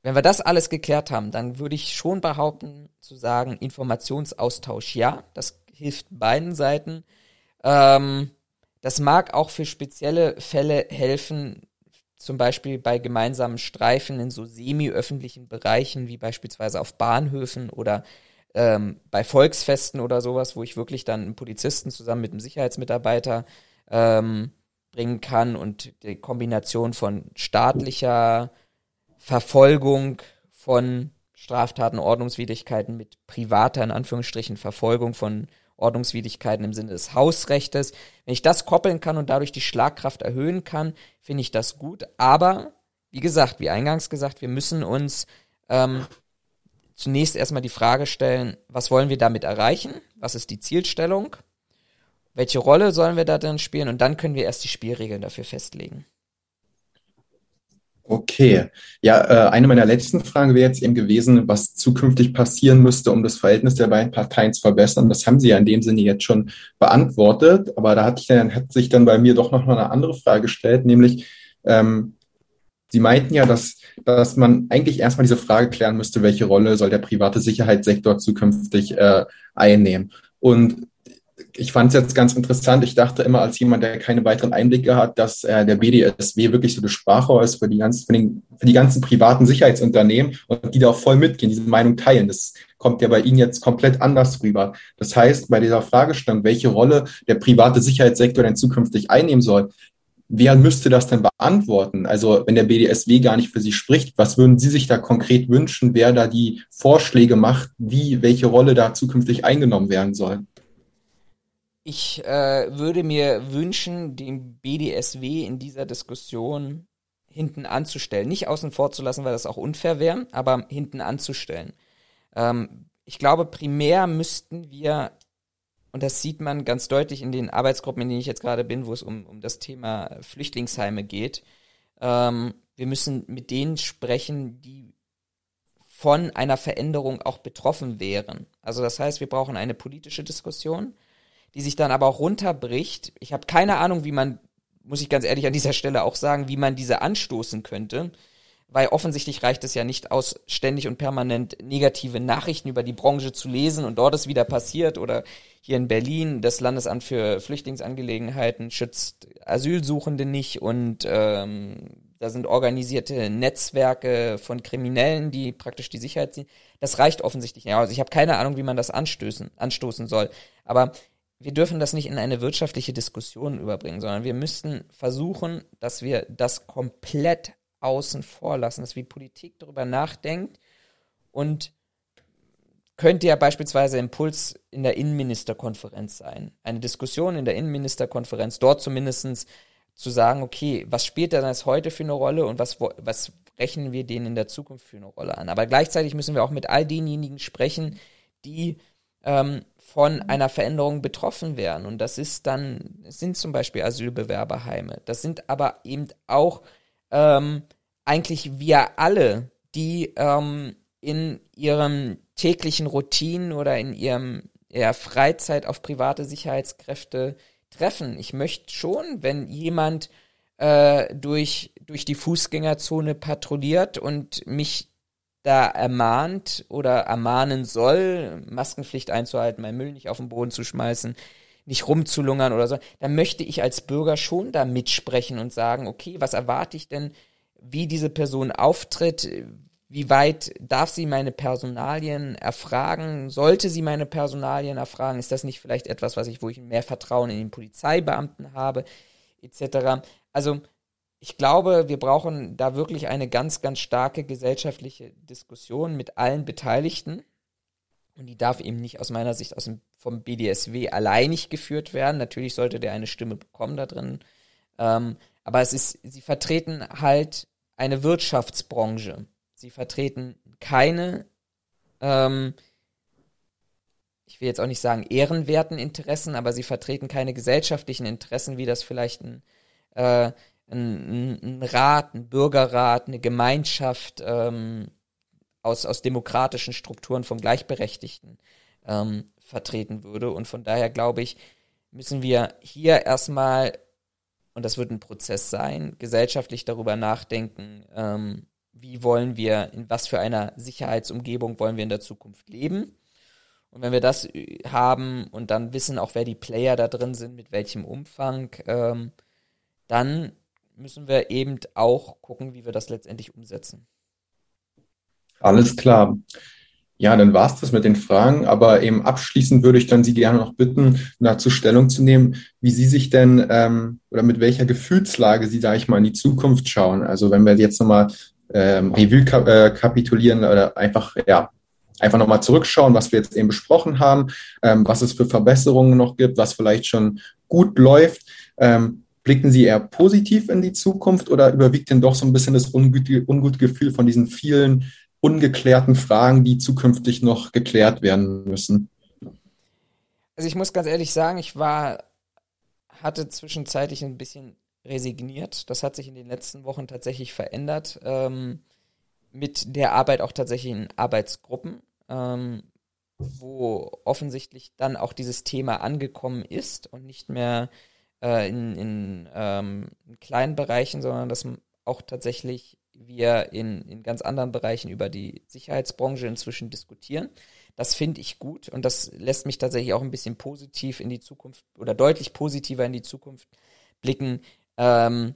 wenn wir das alles geklärt haben, dann würde ich schon behaupten, zu sagen, Informationsaustausch ja, das hilft beiden Seiten. Ähm, das mag auch für spezielle Fälle helfen, zum Beispiel bei gemeinsamen Streifen in so semi-öffentlichen Bereichen, wie beispielsweise auf Bahnhöfen oder ähm, bei Volksfesten oder sowas, wo ich wirklich dann einen Polizisten zusammen mit einem Sicherheitsmitarbeiter ähm, bringen kann und die Kombination von staatlicher Verfolgung von Straftaten, Ordnungswidrigkeiten mit privater, in Anführungsstrichen, Verfolgung von Ordnungswidrigkeiten im Sinne des Hausrechtes. Wenn ich das koppeln kann und dadurch die Schlagkraft erhöhen kann, finde ich das gut. Aber, wie gesagt, wie eingangs gesagt, wir müssen uns ähm, zunächst erstmal die Frage stellen, was wollen wir damit erreichen? Was ist die Zielstellung? Welche Rolle sollen wir da drin spielen? Und dann können wir erst die Spielregeln dafür festlegen. Okay. Ja, äh, eine meiner letzten Fragen wäre jetzt eben gewesen, was zukünftig passieren müsste, um das Verhältnis der beiden Parteien zu verbessern. Das haben Sie ja in dem Sinne jetzt schon beantwortet. Aber da hat, dann, hat sich dann bei mir doch noch mal eine andere Frage gestellt, nämlich, ähm, Sie meinten ja, dass, dass man eigentlich erstmal diese Frage klären müsste, welche Rolle soll der private Sicherheitssektor zukünftig äh, einnehmen. Und ich fand es jetzt ganz interessant. Ich dachte immer als jemand, der keine weiteren Einblicke hat, dass äh, der BDSW wirklich so das Sprachrohr ist für die, ganzen, für, den, für die ganzen privaten Sicherheitsunternehmen und die da auch voll mitgehen, diese Meinung teilen. Das kommt ja bei Ihnen jetzt komplett anders rüber. Das heißt, bei dieser Fragestellung, welche Rolle der private Sicherheitssektor denn zukünftig einnehmen soll, wer müsste das denn beantworten? Also wenn der BDSW gar nicht für Sie spricht, was würden Sie sich da konkret wünschen, wer da die Vorschläge macht, wie welche Rolle da zukünftig eingenommen werden soll? Ich äh, würde mir wünschen, den BDSW in dieser Diskussion hinten anzustellen. Nicht außen vor zu lassen, weil das auch unfair wäre, aber hinten anzustellen. Ähm, ich glaube, primär müssten wir und das sieht man ganz deutlich in den Arbeitsgruppen, in denen ich jetzt gerade bin, wo es um, um das Thema Flüchtlingsheime geht. Ähm, wir müssen mit denen sprechen, die von einer Veränderung auch betroffen wären. Also das heißt, wir brauchen eine politische Diskussion, die sich dann aber auch runterbricht. Ich habe keine Ahnung, wie man, muss ich ganz ehrlich an dieser Stelle auch sagen, wie man diese anstoßen könnte weil offensichtlich reicht es ja nicht aus, ständig und permanent negative Nachrichten über die Branche zu lesen und dort ist wieder passiert oder hier in Berlin das Landesamt für Flüchtlingsangelegenheiten schützt Asylsuchende nicht und ähm, da sind organisierte Netzwerke von Kriminellen, die praktisch die Sicherheit ziehen. Das reicht offensichtlich nicht. Also ich habe keine Ahnung, wie man das anstößen, anstoßen soll. Aber wir dürfen das nicht in eine wirtschaftliche Diskussion überbringen, sondern wir müssten versuchen, dass wir das komplett außen vor lassen, dass die Politik darüber nachdenkt und könnte ja beispielsweise Impuls in der Innenministerkonferenz sein. Eine Diskussion in der Innenministerkonferenz, dort zumindest zu sagen, okay, was spielt denn das heute für eine Rolle und was, was rechnen wir denen in der Zukunft für eine Rolle an? Aber gleichzeitig müssen wir auch mit all denjenigen sprechen, die ähm, von einer Veränderung betroffen werden. Und das ist dann, sind zum Beispiel Asylbewerberheime. Das sind aber eben auch ähm, eigentlich wir alle, die ähm, in ihrem täglichen Routinen oder in ihrem ihrer Freizeit auf private Sicherheitskräfte treffen. Ich möchte schon, wenn jemand äh, durch, durch die Fußgängerzone patrouilliert und mich da ermahnt oder ermahnen soll, Maskenpflicht einzuhalten, meinen Müll nicht auf den Boden zu schmeißen, nicht rumzulungern oder so, dann möchte ich als Bürger schon da mitsprechen und sagen, okay, was erwarte ich denn wie diese Person auftritt, wie weit darf sie meine Personalien erfragen? Sollte sie meine Personalien erfragen? Ist das nicht vielleicht etwas, was ich, wo ich mehr Vertrauen in den Polizeibeamten habe, etc. Also ich glaube, wir brauchen da wirklich eine ganz, ganz starke gesellschaftliche Diskussion mit allen Beteiligten. Und die darf eben nicht aus meiner Sicht aus dem, vom BDSW alleinig geführt werden. Natürlich sollte der eine Stimme bekommen da drin. Ähm, aber es ist, sie vertreten halt eine Wirtschaftsbranche. Sie vertreten keine, ähm, ich will jetzt auch nicht sagen ehrenwerten Interessen, aber sie vertreten keine gesellschaftlichen Interessen, wie das vielleicht ein, äh, ein, ein Rat, ein Bürgerrat, eine Gemeinschaft ähm, aus, aus demokratischen Strukturen vom Gleichberechtigten ähm, vertreten würde. Und von daher glaube ich, müssen wir hier erstmal und das wird ein Prozess sein, gesellschaftlich darüber nachdenken, ähm, wie wollen wir, in was für einer Sicherheitsumgebung wollen wir in der Zukunft leben. Und wenn wir das äh, haben und dann wissen auch, wer die Player da drin sind, mit welchem Umfang, ähm, dann müssen wir eben auch gucken, wie wir das letztendlich umsetzen. Alles klar. Ja, dann war es das mit den Fragen, aber eben abschließend würde ich dann Sie gerne noch bitten, dazu Stellung zu nehmen, wie Sie sich denn ähm, oder mit welcher Gefühlslage Sie, sage ich mal, in die Zukunft schauen. Also wenn wir jetzt nochmal ähm, Revue ka äh, kapitulieren oder einfach, ja, einfach nochmal zurückschauen, was wir jetzt eben besprochen haben, ähm, was es für Verbesserungen noch gibt, was vielleicht schon gut läuft. Ähm, blicken Sie eher positiv in die Zukunft oder überwiegt denn doch so ein bisschen das ungute, Gefühl von diesen vielen ungeklärten Fragen, die zukünftig noch geklärt werden müssen? Also ich muss ganz ehrlich sagen, ich war, hatte zwischenzeitlich ein bisschen resigniert. Das hat sich in den letzten Wochen tatsächlich verändert. Ähm, mit der Arbeit auch tatsächlich in Arbeitsgruppen, ähm, wo offensichtlich dann auch dieses Thema angekommen ist und nicht mehr äh, in, in, ähm, in, kleinen Bereichen, sondern dass auch tatsächlich wir in, in ganz anderen Bereichen über die Sicherheitsbranche inzwischen diskutieren. Das finde ich gut und das lässt mich tatsächlich auch ein bisschen positiv in die Zukunft oder deutlich positiver in die Zukunft blicken, ähm,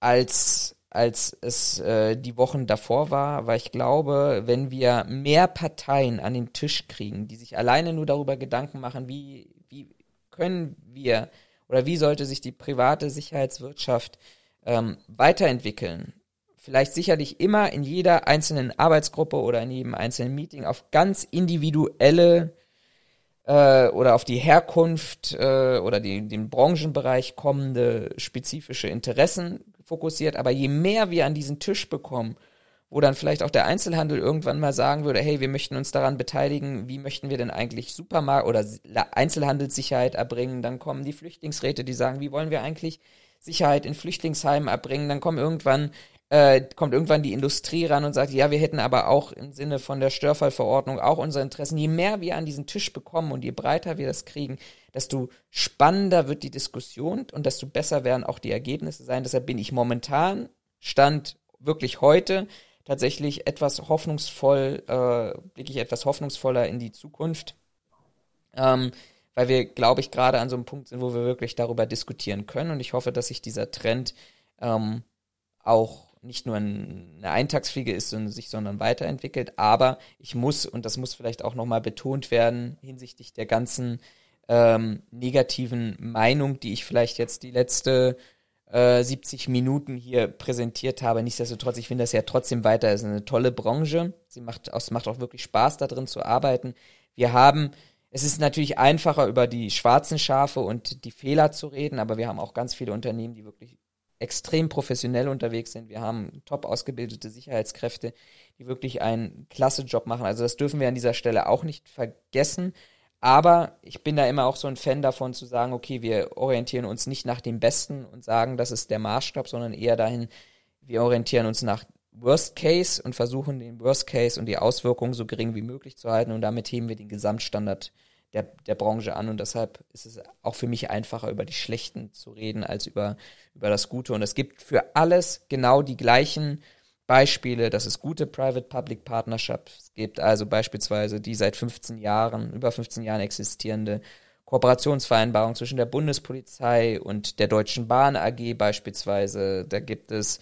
als als es äh, die Wochen davor war, weil ich glaube, wenn wir mehr Parteien an den Tisch kriegen, die sich alleine nur darüber Gedanken machen, wie, wie können wir oder wie sollte sich die private Sicherheitswirtschaft ähm, weiterentwickeln, vielleicht sicherlich immer in jeder einzelnen Arbeitsgruppe oder in jedem einzelnen Meeting auf ganz individuelle äh, oder auf die Herkunft äh, oder die, den Branchenbereich kommende spezifische Interessen fokussiert. Aber je mehr wir an diesen Tisch bekommen, wo dann vielleicht auch der Einzelhandel irgendwann mal sagen würde, hey, wir möchten uns daran beteiligen, wie möchten wir denn eigentlich Supermarkt oder Einzelhandelssicherheit erbringen, dann kommen die Flüchtlingsräte, die sagen, wie wollen wir eigentlich Sicherheit in Flüchtlingsheimen erbringen, dann kommen irgendwann äh, kommt irgendwann die Industrie ran und sagt, ja, wir hätten aber auch im Sinne von der Störfallverordnung auch unsere Interessen. Je mehr wir an diesen Tisch bekommen und je breiter wir das kriegen, desto spannender wird die Diskussion und desto besser werden auch die Ergebnisse sein. Deshalb bin ich momentan, Stand wirklich heute, tatsächlich etwas hoffnungsvoll, äh, blicke ich etwas hoffnungsvoller in die Zukunft. Ähm, weil wir, glaube ich, gerade an so einem Punkt sind, wo wir wirklich darüber diskutieren können. Und ich hoffe, dass sich dieser Trend ähm, auch nicht nur eine Eintagsfliege ist und sich, sondern weiterentwickelt. Aber ich muss, und das muss vielleicht auch nochmal betont werden, hinsichtlich der ganzen ähm, negativen Meinung, die ich vielleicht jetzt die letzte äh, 70 Minuten hier präsentiert habe. Nichtsdestotrotz, ich finde das ja trotzdem weiter. Es ist eine tolle Branche. Sie macht, es macht auch wirklich Spaß, da drin zu arbeiten. Wir haben, es ist natürlich einfacher, über die schwarzen Schafe und die Fehler zu reden, aber wir haben auch ganz viele Unternehmen, die wirklich extrem professionell unterwegs sind. Wir haben top ausgebildete Sicherheitskräfte, die wirklich einen klasse Job machen. Also das dürfen wir an dieser Stelle auch nicht vergessen. Aber ich bin da immer auch so ein Fan davon zu sagen, okay, wir orientieren uns nicht nach dem Besten und sagen, das ist der Maßstab, sondern eher dahin, wir orientieren uns nach Worst Case und versuchen den Worst Case und die Auswirkungen so gering wie möglich zu halten und damit heben wir den Gesamtstandard der, der Branche an und deshalb ist es auch für mich einfacher, über die Schlechten zu reden, als über, über das Gute. Und es gibt für alles genau die gleichen Beispiele, dass es gute Private-Public Partnerships gibt, also beispielsweise die seit 15 Jahren, über 15 Jahren existierende Kooperationsvereinbarung zwischen der Bundespolizei und der Deutschen Bahn AG beispielsweise. Da gibt es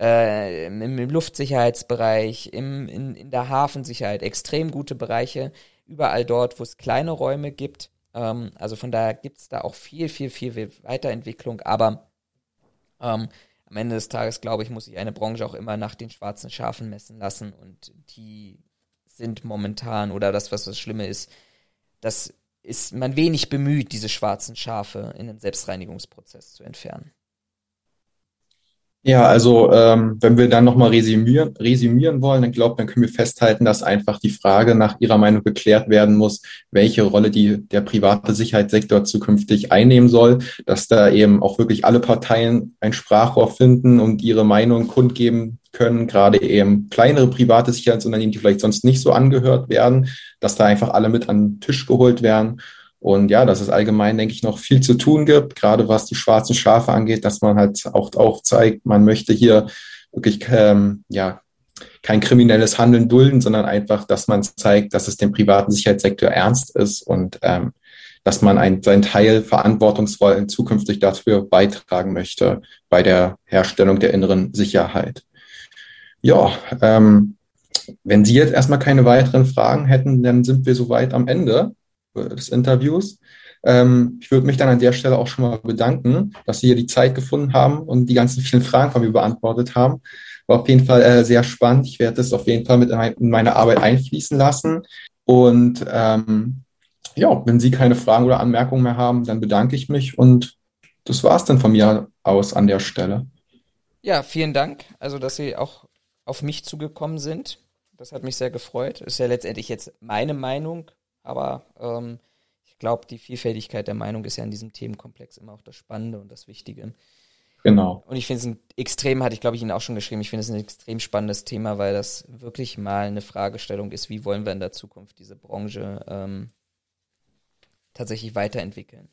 äh, im, im Luftsicherheitsbereich, im, in, in der Hafensicherheit extrem gute Bereiche, überall dort, wo es kleine Räume gibt. Ähm, also von daher gibt es da auch viel, viel, viel Weiterentwicklung. Aber ähm, am Ende des Tages, glaube ich, muss sich eine Branche auch immer nach den schwarzen Schafen messen lassen. Und die sind momentan, oder das, was das Schlimme ist, dass ist man wenig bemüht, diese schwarzen Schafe in einem Selbstreinigungsprozess zu entfernen. Ja, also ähm, wenn wir dann nochmal resümieren, resümieren wollen, dann glaube dann können wir festhalten, dass einfach die Frage nach Ihrer Meinung geklärt werden muss, welche Rolle die, der private Sicherheitssektor zukünftig einnehmen soll, dass da eben auch wirklich alle Parteien ein Sprachrohr finden und ihre Meinung kundgeben können, gerade eben kleinere private Sicherheitsunternehmen, die vielleicht sonst nicht so angehört werden, dass da einfach alle mit an den Tisch geholt werden und ja, dass es allgemein, denke ich, noch viel zu tun gibt, gerade was die schwarzen Schafe angeht, dass man halt auch, auch zeigt, man möchte hier wirklich ähm, ja, kein kriminelles Handeln dulden, sondern einfach, dass man zeigt, dass es dem privaten Sicherheitssektor ernst ist und ähm, dass man ein, seinen Teil verantwortungsvoll zukünftig dafür beitragen möchte bei der Herstellung der inneren Sicherheit. Ja, ähm, wenn Sie jetzt erstmal keine weiteren Fragen hätten, dann sind wir soweit am Ende des Interviews. Ähm, ich würde mich dann an der Stelle auch schon mal bedanken, dass Sie hier die Zeit gefunden haben und die ganzen vielen Fragen von mir beantwortet haben. War auf jeden Fall äh, sehr spannend. Ich werde das auf jeden Fall mit in meine Arbeit einfließen lassen. Und ähm, ja, wenn Sie keine Fragen oder Anmerkungen mehr haben, dann bedanke ich mich und das war es dann von mir aus an der Stelle. Ja, vielen Dank. Also, dass Sie auch auf mich zugekommen sind. Das hat mich sehr gefreut. Ist ja letztendlich jetzt meine Meinung, aber ähm, ich glaube, die Vielfältigkeit der Meinung ist ja in diesem Themenkomplex immer auch das Spannende und das Wichtige. Genau. Und ich finde es ein extrem, hatte ich glaube ich Ihnen auch schon geschrieben, ich finde es ein extrem spannendes Thema, weil das wirklich mal eine Fragestellung ist, wie wollen wir in der Zukunft diese Branche ähm, tatsächlich weiterentwickeln.